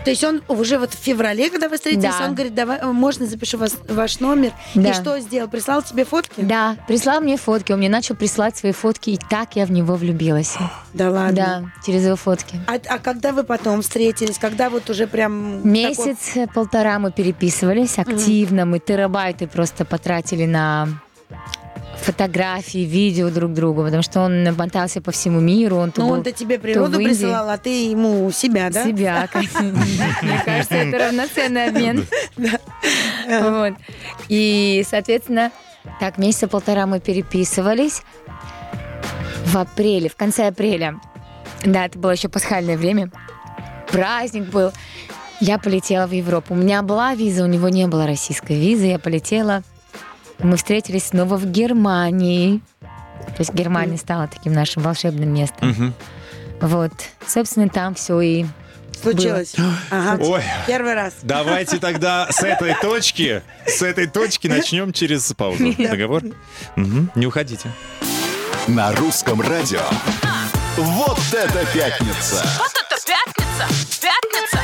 То есть он уже вот в феврале, когда вы встретились, Да. он говорит, давай, э, можно запишу вас, ваш номер. Да. И что сделал? Прислал тебе фотки? Да, прислал мне фотки, он мне начал присылать свои фотки, и так я в него влюбилась. Да ладно. Да, через его фотки. А, а когда вы потом встретились? Когда вот уже прям... такой- Месяц-полтора мы переписывались активно, мы терабайты просто потратили на фотографии, видео друг другу, потому что он мотался по всему миру, он то Ну, был он-то тебе природу присылал, а ты ему себя, да? себя. Мне кажется, это равноценный обмен. Вот. И, соответственно, так, месяца полтора мы переписывались. В апреле, в конце апреля. Да, это было еще пасхальное время. Праздник был. Я полетела в Европу. У меня была виза, у него не было российской визы. Я полетела. Мы встретились снова в Германии. То есть Германия стала таким нашим волшебным местом. Мгм. Вот. Собственно, там все и Случилось. Ага. Ой, Первый раз. давайте тогда с этой точки, с этой точки начнем через паузу. Договор? Мгм, Не уходите. На русском радио. Вот это пятница! Вот это пятница! Пятница!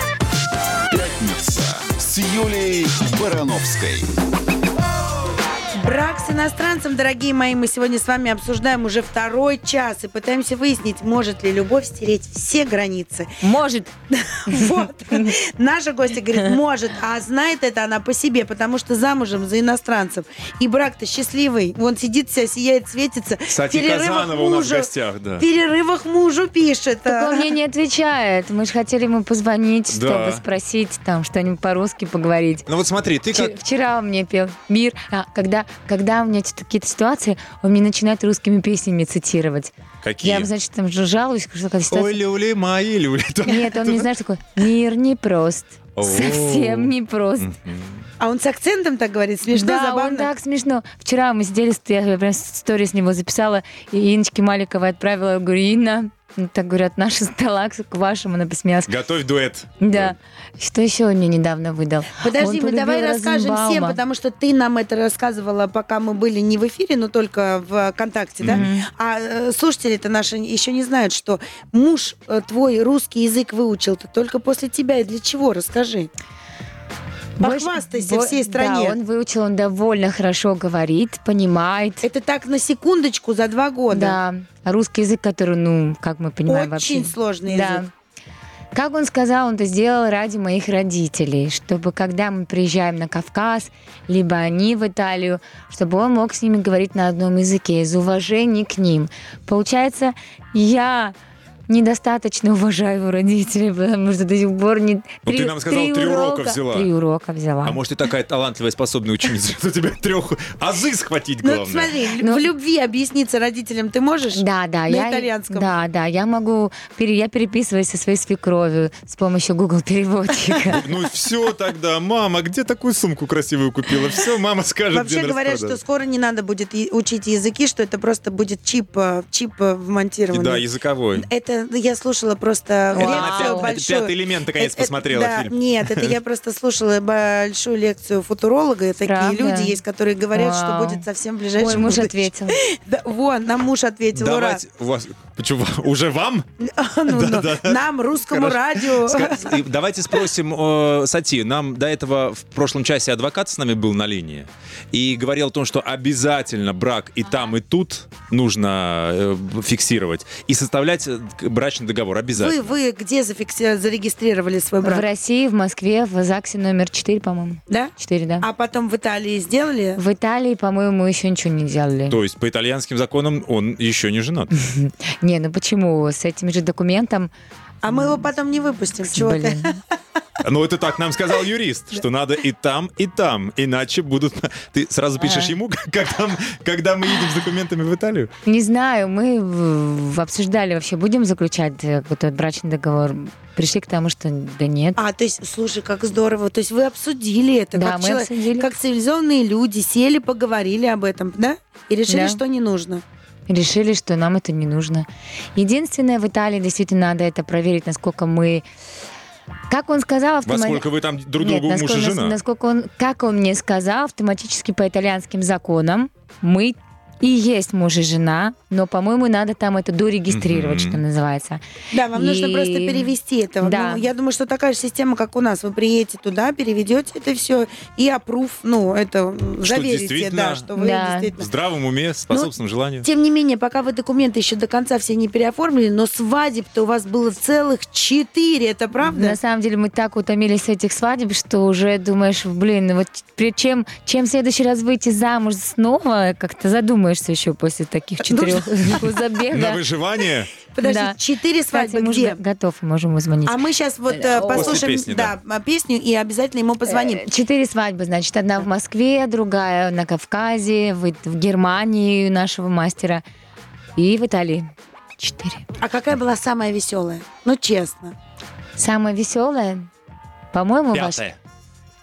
Пятница с Юлией Барановской. Брак с иностранцем, дорогие мои, мы сегодня с вами обсуждаем уже второй час и пытаемся выяснить, может ли любовь стереть все границы. может. Вот. Наша гостья говорит, может, а знает это она по себе, потому что замужем за иностранцем. И брак-то счастливый. Вон сидит вся, сияет, светится. Кстати, Казанова у нас в гостях, да. В перерывах мужу пишет. Так а. он мне не отвечает. Мы же хотели ему позвонить, чтобы спросить там что-нибудь по-русски поговорить. Ну вот смотри, ты как... Вчера, вчера он мне пел «Мир». А, когда, когда у меня какие-то ситуации, он мне начинает русскими песнями цитировать. Какие? Я, значит, там же жалуюсь, что какая Ой, ситуация... люли, мои люли. Нет, он мне, знаешь, такой «Мир непрост». О. Совсем непрост. А он с акцентом так говорит, смешно, да, забавно. он так смешно. Вчера мы сидели, я прям историю с него записала, и Иночке Маликовой отправила. Я говорю, Инна, так говорят, наши стола к вашему, она посмеялась. Готовь дуэт. Да. Что еще он мне недавно выдал? Подожди, Он мы давай расскажем всем, Розенбаума. потому что ты нам это рассказывала, пока мы были не в эфире, но только в ВКонтакте, да? А э, слушатели-то наши еще не знают, что муж э, твой русский язык выучил-то только после тебя. И для чего? Расскажи. Больше- Похвастайся бо- всей стране. Да, он выучил, он довольно хорошо говорит, понимает. Это так на секундочку за два года. Да. А русский язык, который, ну, как мы понимаем Очень вообще. сложный Да. язык. Как он сказал, он это сделал ради моих родителей, чтобы когда мы приезжаем на Кавказ, либо они в Италию, чтобы он мог с ними говорить на одном языке, из уважения к ним. Получается, я недостаточно уважаю родителей, потому что до сих пор не... Ну, ты нам сказала, три урока взяла. Три урока взяла. А может, ты такая талантливая, способная ученица, что тебе трех азы схватить Ну, главное. смотри, Ну- в любви объясниться родителям ты можешь? Да, да, На я итальянском. Да, да, я могу, пере- я переписываюсь со своей свекровью с помощью Google переводчика. Ну все тогда, мама, где такую сумку красивую купила? Все, мама скажет, Вообще где говорят, что скоро не надо будет учить языки, что это просто будет чип, э, чип э, вмонтированный. Да, языковой. Это я слушала просто она лекцию это большую. «Пятый элемент» наконец Это- это- посмотрела да, фильм. Нет, это я просто слушала большую лекцию футуролога. и Такие Правда? люди есть, которые говорят, что будет совсем в ближайшем Ой, муж ответил. Да, вон, нам муж ответил, ура. Давайте, у вас, почему, уже вам? Ну, ну, Нам, русскому Хорошо. радио. Давайте спросим э, Сати. Нам до этого в прошлом часе адвокат с нами был на линии и говорил о том, что обязательно брак и там, и тут нужно э, фиксировать и составлять э, брачный договор Вы, обязательно. вы где зафикси- зарегистрировали свой В брак? России, в Москве, в ЗАГСе номер 4, по-моему. Да? 4, да. А потом в Италии сделали? В Италии, по-моему, еще ничего не делали. То есть по итальянским законам он еще не женат. Не, ну почему? С этим же документом... А мы его потом не выпустим. Чего ты? Ну, это так нам сказал юрист, что надо и там, и там, иначе будут... Ты сразу пишешь А. ему, когда, когда мы едем с документами в Италию? Не знаю, мы обсуждали вообще, будем заключать э, вот этот брачный договор. Пришли к тому, что да нет. А, то есть, слушай, как здорово. То есть вы обсудили это, Да, как, мы человек- обсудили. как цивилизованные люди, сели, поговорили об этом, да? И решили, Да. что не нужно. Решили, что нам это не нужно. Единственное, в Италии действительно надо это проверить, насколько мы... Как он сказал, Во автомат- сколько вы там друг Нет, другу муж и насколько, жена? насколько он, как он мне сказал, автоматически по итальянским законам мы и есть муж и жена, но, по-моему, надо там это дорегистрировать, Мгм. что называется. Да, вам нужно И- просто перевести это. Да. Ну, я думаю, что такая же система, как у нас. Вы приедете туда, переведете это все и опруф, ну, это м, заверите, действительно- да, что вы Да. В действительно. здравом уме, с способственным желанию. Тем не менее, пока вы документы еще до конца все не переоформили, но свадеб-то у вас было целых четыре, это правда? На самом деле мы так утомились с этих свадеб, что уже думаешь, блин, ну вот при- чем, чем в следующий раз выйти замуж снова, как-то задумаешься еще после таких четырех На забега. выживание? Подожди, Да. четыре свадьбы где? готов, можем ему звонить. А мы сейчас вот Э, э, послушаем песню и обязательно ему позвоним. Э, Четыре свадьбы, значит, одна в Москве, другая на Кавказе, в, Германии нашего мастера и в Италии. Четыре. А какая была самая веселая? Ну, честно. Самая веселая, по-моему, ваш... Пятое.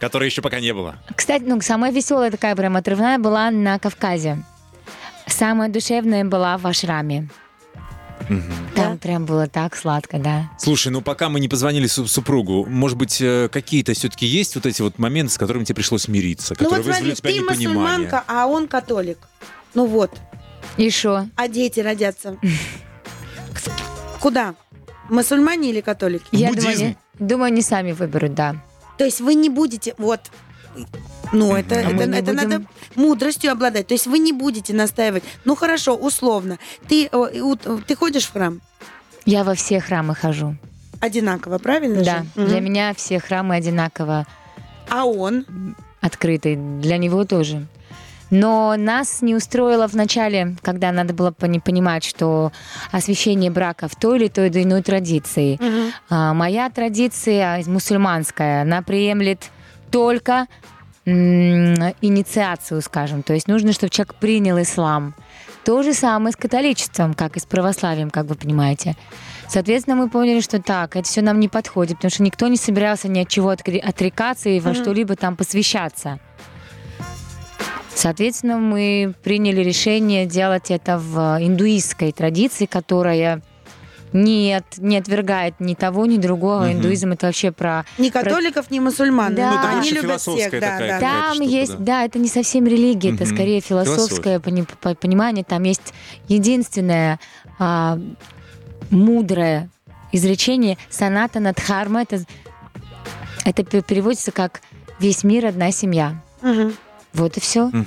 Которой еще пока не было. Кстати, ну, самая веселая такая прям отрывная была на Кавказе. Самая душевная была в Ашраме. Там прям было так сладко, да. Слушай, ну пока мы не позвонили су- супругу, может быть, э, какие-то все-таки есть вот эти вот моменты, с которыми тебе пришлось мириться, Ну которые вот смотри, вызвали у тебя ты непонимание? мусульманка, а он католик. Ну вот, И шо? а дети родятся. Куда? Мусульмане или католики? Я думаю, думаю, они сами выберут, да. То есть вы не будете, вот, ну, это, А это, это будем? надо мудростью обладать. То есть вы не будете настаивать. Ну, хорошо, условно. Ты, э, у- ты ходишь в храм? Я во все храмы хожу. Одинаково, правильно Да, же? Мгм. для меня все храмы одинаково А он? открыты, для него тоже. Но нас не устроило в начале, когда надо было пони- понимать, что освящение брака в той или той или иной традиции. А, моя традиция мусульманская, она приемлет только инициацию, скажем. То есть нужно, чтобы человек принял ислам. То же самое с католичеством, как и с православием, как вы понимаете. Соответственно, мы поняли, что так, это все нам не подходит, потому что никто не собирался ни от чего отрекаться и во что-либо там посвящаться. Соответственно, мы приняли решение делать это в индуистской традиции, которая не, от- не отвергает ни того, ни другого. Мгм. Индуизм это вообще про... Ни католиков, ни мусульман. Да. Ну, там Они любят всех, да, такая да. Там штука, есть, да. да. это не совсем религия, это Мгм. скорее философское по- понимание. Там есть единственное а, мудрое изречение санатана дхарма. Это, это пе- переводится как «весь мир одна семья». Мгм. Вот и все. Мгм.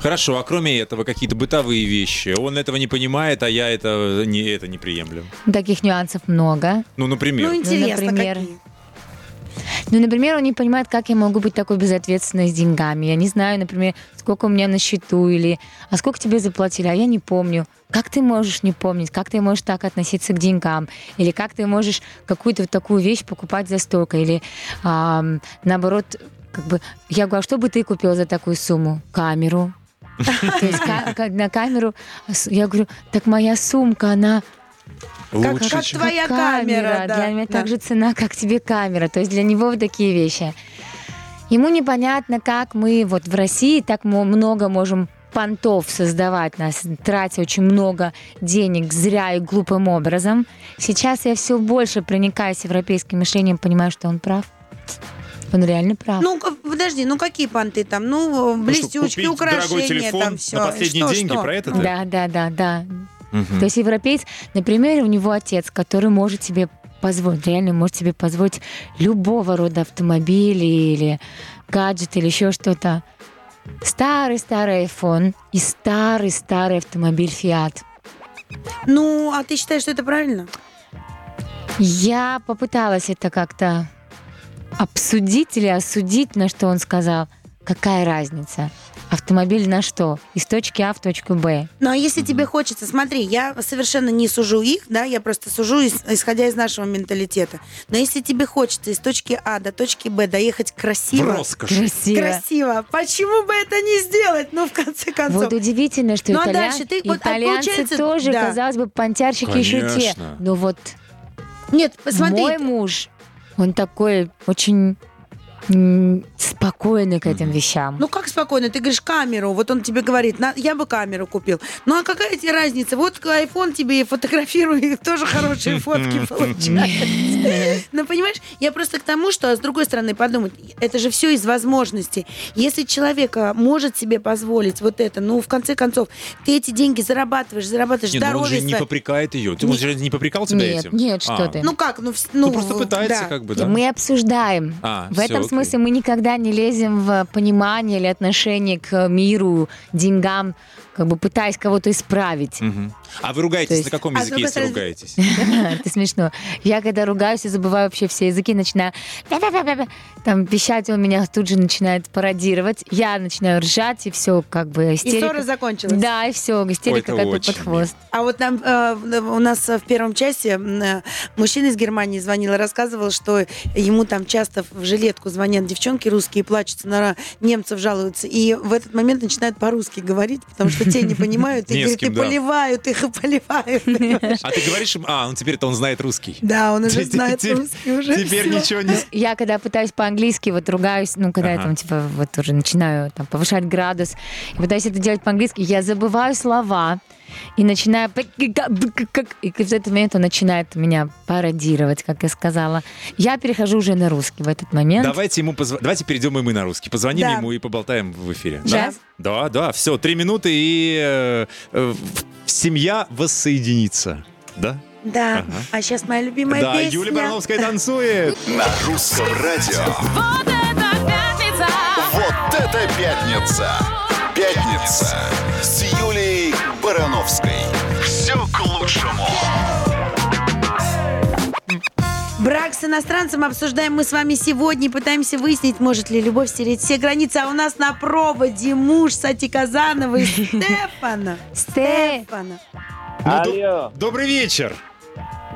Хорошо, а кроме этого какие-то бытовые вещи? Он этого не понимает, а я это не, это не приемлю. Таких нюансов много. Ну, например. Ну, интересно, например, какие? Ну, например, он не понимает, как я могу быть такой безответственной с деньгами. Я не знаю, например, сколько у меня на счету или а сколько тебе заплатили, а я не помню. Как ты можешь не помнить? Как ты можешь так относиться к деньгам? Или как ты можешь какую-то вот такую вещь покупать за столько? Или ам, наоборот, как бы, я говорю, а что бы ты купил за такую сумму? Камеру. То есть на камеру, я говорю, так моя сумка, она Как, Лучше, как чем- твоя камера, да. Для меня да. так же цена, как тебе камера. То есть для него вот такие вещи. Ему непонятно, как мы вот в России так много можем понтов создавать нас, тратя очень много денег зря и глупым образом. Сейчас я все больше проникаюсь европейским мышлением, понимаю, что он прав. Он реально прав. Ну, подожди, ну какие понты там? Ну, Ну, что, блестючки, дорогой украшения, телефон там все. на последние деньги, про это ты? да, да, да, да. Мгм. То есть европеец, например, у него отец, который может себе позволить, реально может себе позволить любого рода автомобиль или гаджет или еще что-то. Старый-старый iPhone и старый-старый автомобиль Fiat. Ну, а ты считаешь, что это правильно? Я попыталась это как-то обсудить или осудить, на что он сказал. Какая разница? Автомобиль на что? Из точки А в точку Б. Ну, а если тебе хочется, смотри, я совершенно не сужу их, да, я просто сужу, ис- исходя из нашего менталитета. Но если тебе хочется из точки А до точки Б доехать В красиво, роскоши. Красиво. красиво, почему бы это не сделать? Ну, в конце концов. Вот удивительно, что Ну, а итальян- дальше ты вот, а итальянцы получается, тоже, да. казалось бы, понтярщики еще те. Конечно. Но вот Нет, посмотри. мой муж, он такой очень м, спокойный к этим вещам. Ну как спокойно? Ты говоришь камеру, вот он тебе говорит, «На- я бы камеру купил. Ну а какая тебе разница? Вот iPhone тебе и фотографируй, и тоже хорошие фотки получаются. Ну понимаешь, я просто к тому, что с другой стороны подумать, это же все из возможностей. Если человек а, может себе позволить вот это, ну в конце концов, ты эти деньги зарабатываешь, зарабатываешь, Не, ну он здоровье же не попрекает ее. Ты, он же не попрекал тебя Нет, этим? нет, что А. ты. Ну как, ну, Ну, ну просто пытается как бы, да. Мы обсуждаем. А, в этом окей. Смысле мы никогда не лезем в понимание или отношение к миру, деньгам, как бы пытаясь кого-то исправить. Мгм. А вы ругаетесь есть- на каком А языке, другой если стороны- ругаетесь? Это смешно. Я когда ругаюсь и забываю вообще все языки, начинаю там вещать, он меня тут же начинает пародировать. Я начинаю ржать, и все, как бы И истерика. ссора закончилась. Да, и все, истерика Ой, это как бы очень под хвост. А вот нам э, у нас в первом части э, мужчина из Германии звонил и рассказывал, что ему там часто в жилетку звонят девчонки русские, плачутся на немцев, жалуются. И в этот момент начинают по-русски говорить, потому что те не понимают. И говорят, и поливают их, и поливают. А ты говоришь им, а, ну теперь-то он знает русский. Да, он уже знает русский уже. Теперь ничего не... Я когда пытаюсь по-английски, вот ругаюсь, ну, когда я там, типа, вот уже начинаю там повышать градус, и пытаюсь это делать по-английски, я забываю слова, и начинаю... И в этот момент он начинает меня пародировать, как я сказала. Я перехожу уже на русский в этот момент. Давайте ему позв... Давайте перейдем и мы на русский. Позвоним Да. ему и поболтаем в эфире. Сейчас? Да, да, все, три минуты и э, э, семья воссоединится. Да? Да, Ага. а сейчас моя любимая да, песня. Юлия Барановская танцует. На русском радио. Вот это пятница! Вот это пятница! Пятница с Юлией Барановской. Все к лучшему. Брак с иностранцем обсуждаем мы с вами сегодня и пытаемся выяснить, может ли любовь стереть все границы. А у нас на проводе муж Сати Казановой Стефана. Сте- Стефана. Алло, Добрый вечер.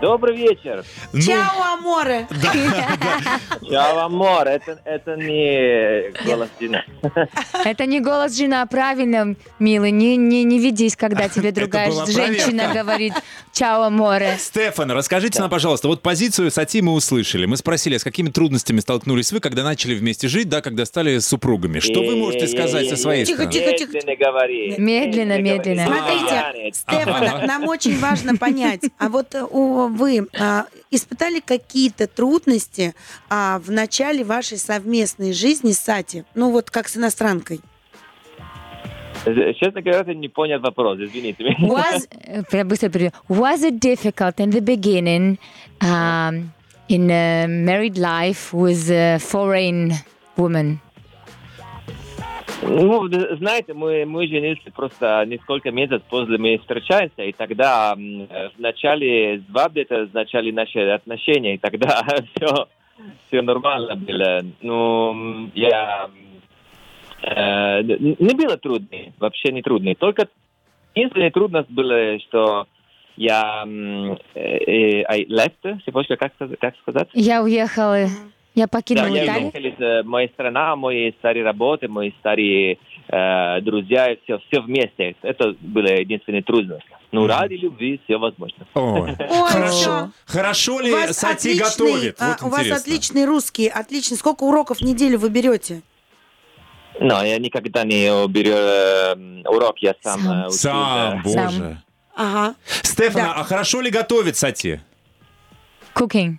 Добрый вечер. Ну, Чао, аморе. Чао, амор, это, это не голос Дина. Это не голос жена, правильно, милый, не, не, не ведись, когда тебе другая женщина проверка. говорит «Чао, море». Стефан, расскажите нам, пожалуйста, вот позицию Сати мы услышали. Мы спросили, с какими трудностями столкнулись вы, когда начали вместе жить, да, когда стали супругами. Что вы можете сказать со своей Тихо, стороны? тихо, тихо. Медленно говори. Медленно, медленно. Смотрите. Стефана, нам очень важно понять, а вот э, у- вы а, испытали какие-то трудности а, в начале вашей совместной жизни с Сати? Ну вот как с иностранкой. Честно говоря, я не понял вопрос, извините меня. Was, э, я быстро перейду. Was it difficult in the beginning um, in a married life with a foreign woman? Ну, знаете, мы, мы женились просто несколько месяцев после мы встречаемся, и тогда в начале свадьбы это означали наши отношения, и тогда все, все нормально было. Ну, я... э, не было трудно, вообще не трудно. Только единственная трудность была, что я э, э, I left, цепочка, как, как сказать? Я уехала, я Да, покинула я Италию. уехал из моей страны, мои старые работы, мои старые э, друзья, все, все вместе. Это была единственная трудность. Ну, ради любви все возможно. Ой. Ой, Хорошо. Хорошо У ли вас Сати готовит? а, Вот у вас отличный русский, отлично. Сколько уроков в неделю вы берете? Но я никогда не беру э, урок, я сам, Сам. э, учу, Сам, да. боже. Ага. Стефана, Да. а хорошо ли готовит Сати? Cooking.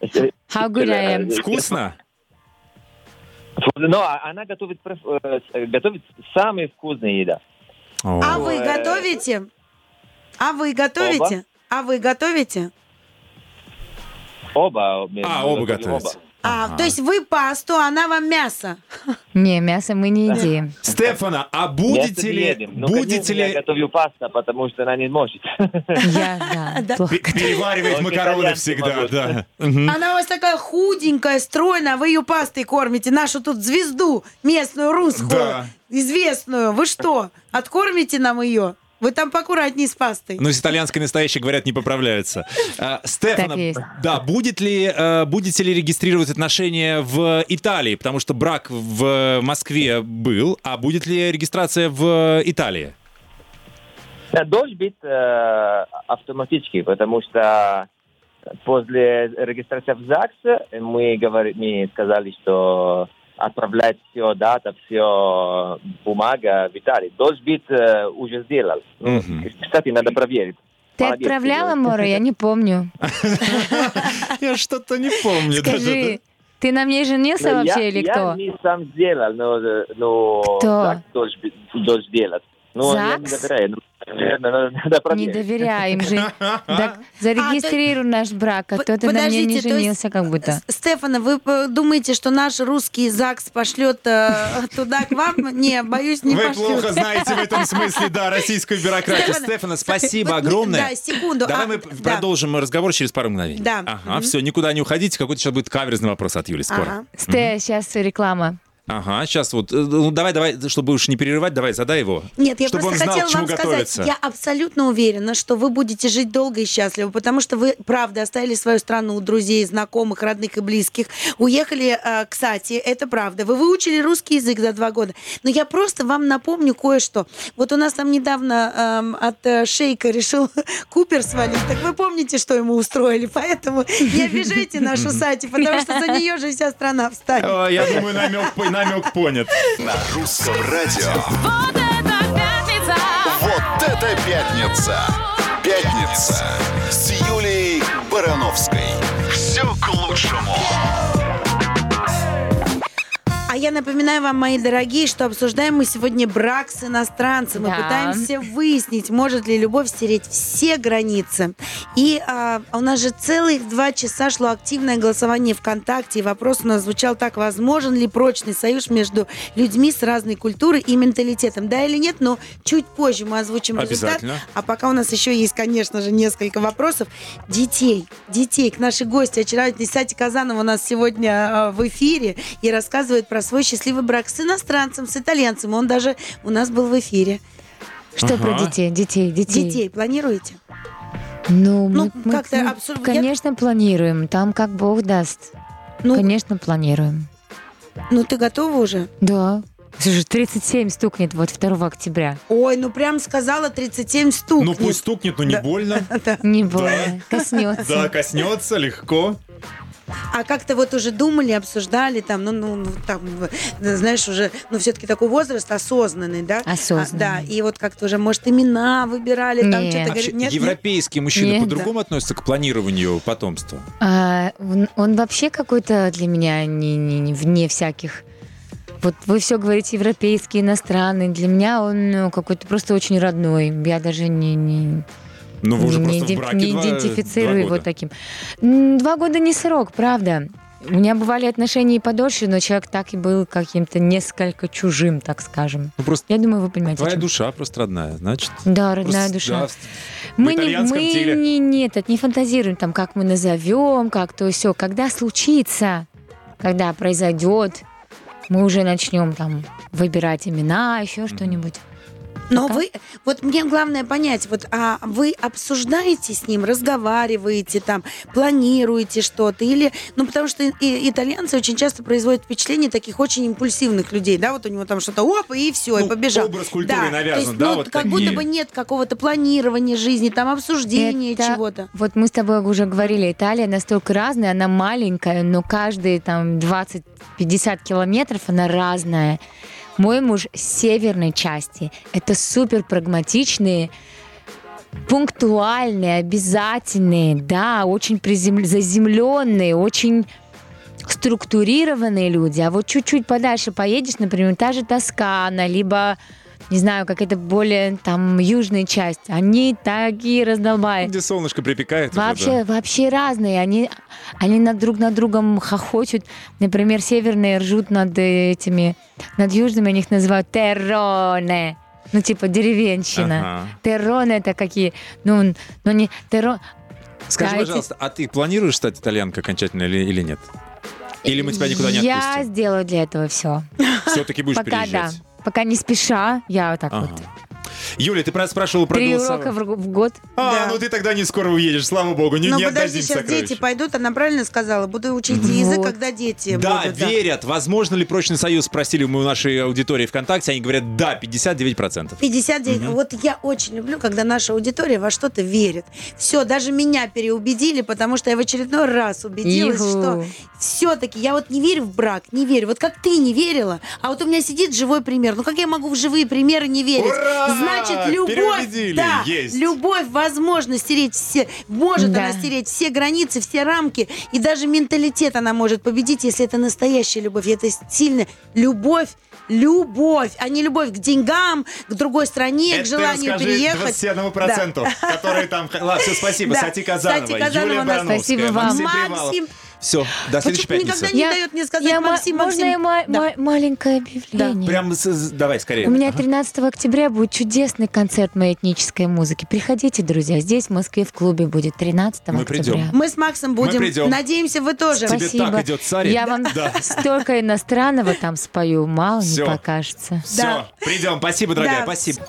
How good I am. Вкусно? Но а- она готовит, проф- э, готовит самые вкусные еда. А вы готовите? А вы готовите? А вы готовите? Оба. А, оба готовят. А, Ага. то есть вы пасту, она вам мясо. Не, мясо мы не едим. Стефана, а будете ли... едем. Ну, Будете конечно, я ли... готовлю пасту, потому что она не может. Я, да, Переваривать макароны всегда, да. Она у вас такая худенькая, стройная, а вы ее пастой кормите. Нашу тут звезду местную, русскую, известную. Вы что, откормите нам ее? Вы там поаккуратнее с пастой. Ну, с итальянской настоящей, говорят, не поправляется. А, Стефана, да, будет ли, э, будете ли регистрировать отношения в Италии? Потому что брак в Москве был, а будет ли регистрация в Италии? Да, Должен быть э, автоматически, потому что после регистрации в ЗАГС мы, говори, мы сказали, что отправлять все дата, все бумага в Италии. Должен быть э, уже сделал. Ну, Мгм. Кстати, надо проверить. Ты Молодец, отправляла. Мора? Я не помню. Я что-то не помню. Скажи, ты на мне женился Но вообще я, или я кто? не сам сделал, но, э, но Кто? Должен, быть- должен сделать. Ну, я не ЗАГС? доверяю. Надо, Не доверяем же. Так зарегистрируй наш брак, а то ты на мне не женился как будто. С- Стефана, вы э, думаете, что наш русский ЗАГС пошлет э, туда к вам? Не, боюсь, не Вы плохо знаете в этом смысле, да, российскую бюрократию. Стефана, спасибо вот, огромное. Да, секунду. Давай А, мы да. продолжим разговор через пару мгновений. Да. Ага, все, никуда не уходите. Какой-то сейчас будет каверзный вопрос от Юли скоро. Ага. Сте, сейчас реклама. Ага, сейчас вот. э, Ну, давай, давай, чтобы уж не перерывать, давай, задай его. Нет, я чтобы он просто знал, хотела вам сказать, готовиться. я абсолютно уверена, что вы будете жить долго и счастливо, потому что вы, правда, оставили свою страну, друзей, знакомых, родных и близких, уехали э, к Сати, это правда. Вы выучили русский язык за два года. Но я просто вам напомню кое-что. Вот у нас там недавно эм, от э, шейка решил Купер свалить, так вы помните, что ему устроили, поэтому не обижайте нашу Сати, потому что за нее же вся страна встанет. Я думаю, намек, намек понят. На русском радио. Вот это пятница! Вот это пятница! Пятница с Юлией Барановской. Все к лучшему. Я напоминаю вам, мои дорогие, что обсуждаем мы сегодня брак с иностранцем. Мы Да. пытаемся выяснить, может ли любовь стереть все границы. И а, у нас же целых два часа шло активное голосование ВКонтакте. И вопрос у нас звучал так, возможен ли прочный союз между людьми с разной культурой и менталитетом? Да или нет? Но чуть позже мы озвучим результат. А пока у нас еще есть, конечно же, несколько вопросов. Детей, детей, к нашей гости, очаровательной Сати Казанова у нас сегодня э, в эфире и рассказывает про свой счастливый брак с иностранцем, с итальянцем. Он даже у нас был в эфире. Что про Ага. детей? Детей, детей. Детей планируете? Ну, Ну, мы, как-то мы, абсур- я- конечно, планируем. Там как Бог даст. Ну, Конечно, планируем. ну ты готова уже? Да. Слушай, 37 стукнет вот 2 октября. Ой, ну прям сказала 37 стук. Ну пусть стукнет, но не Да. больно. Не больно. Коснется. Да, коснется легко. А как-то вот уже думали, обсуждали там, ну, ну, ну, там, э, знаешь, уже, ну, все-таки такой возраст осознанный, да? Осознанный. А, да, и вот как-то уже, может, имена выбирали, там Нет. что-то Вообще, говорят, нет, нет? европейские мужчины Нет, по-другому относятся к планированию потомства. А, он, он вообще какой-то для меня не, не- не вне всяких. Вот вы все говорите европейский, иностранный. Для меня он ну, какой-то просто очень родной. Я даже не, не, Ну, вы уже не, просто в браке не два- идентифицирую два его года. таким. Два года не срок, правда. У меня бывали отношения и подольше, но человек так и был каким-то несколько чужим, так скажем. Ну, просто Я думаю, вы понимаете. твоя душа просто родная, значит. Да, родная просто, душа. да, Мы, не, мы теле. не, нет, это не фантазируем, там, как мы назовем, как то все. Когда случится, когда произойдет, мы уже начнем там выбирать имена, еще что-нибудь. Но Пока. вы, вот мне главное понять, вот а вы обсуждаете с ним, разговариваете там, планируете что-то или, ну потому что и- итальянцы очень часто производят впечатление таких очень импульсивных людей, да, вот у него там что-то оп и все, и Ну, побежал. образ культуры да, навязан, есть, да, ну, вот как такие. будто бы нет какого-то планирования жизни, там обсуждения Это- чего-то. Вот мы с тобой уже говорили, Италия настолько разная, она маленькая, но каждые там 20-50 километров она разная. Мой муж с северной части. Это супер прагматичные, пунктуальные, обязательные, да, очень призем- заземленные, очень структурированные люди. А вот чуть-чуть подальше поедешь, например, та же Тоскана, либо не знаю, как это более там южная часть. Они такие раздолбай. Где солнышко припекает. уже, Вообще, да. вообще разные. Они, они над друг над другом хохочут. Например, северные ржут над этими, над южными, они их называют терроне. Ну, типа деревенщина. Ага. Терроне это какие? Ну, ну не терро... Скажи, Да, эти- пожалуйста, а ты планируешь стать итальянкой окончательно или, или нет? Или мы тебя никуда не Я отпустим? сделаю для этого все. Все-таки будешь Пока да. Пока не спеша, я вот так Ага. вот. Юля, ты про- спрашивала про Три голосование. урока в, в год. А, Да. ну ты тогда не скоро уедешь, слава богу, не, Ну не подожди, сейчас сокровища. дети пойдут, она правильно сказала, буду учить язык, Вот. когда дети Да, будут. верят. Возможно ли прочный союз, спросили мы у нашей аудитории ВКонтакте, они говорят, да, 59%. 59. Вот я очень люблю, когда наша аудитория во что-то верит. Все, даже меня переубедили, потому что я в очередной раз убедилась, Иху. что все-таки я вот не верю в брак, не верю. Вот как ты не верила, а вот у меня сидит живой пример. Ну как я могу в живые примеры не верить? Ура! Значит, любовь, да, Есть. любовь возможно стереть все, может Да. она стереть все границы, все рамки, и даже менталитет она может победить, если это настоящая любовь, и это сильная любовь, любовь, а не любовь к деньгам, к другой стране, к желанию переехать. 21%, которые там... Ладно, все, спасибо. Да. Сати Казанова, Сати Казанова Юлия Барановская, Спасибо вам. Максим Максим, Привалов. Все, до следующей Почему пятницы. никогда не дает мне сказать Максим, можно Максим? я ма- Да. ма- маленькое объявление? Прям, давай, скорее. У меня 13 октября будет чудесный концерт моей этнической музыки. Приходите, друзья. Здесь, в Москве, в клубе будет 13 Мы октября. придем. Мы с Максом будем. придем. Надеемся, вы тоже. Тебе Спасибо. так идет царь. Я вам Да. столько иностранного там спою, мало не покажется. Все, Да. придем. Спасибо, дорогая, Да. спасибо.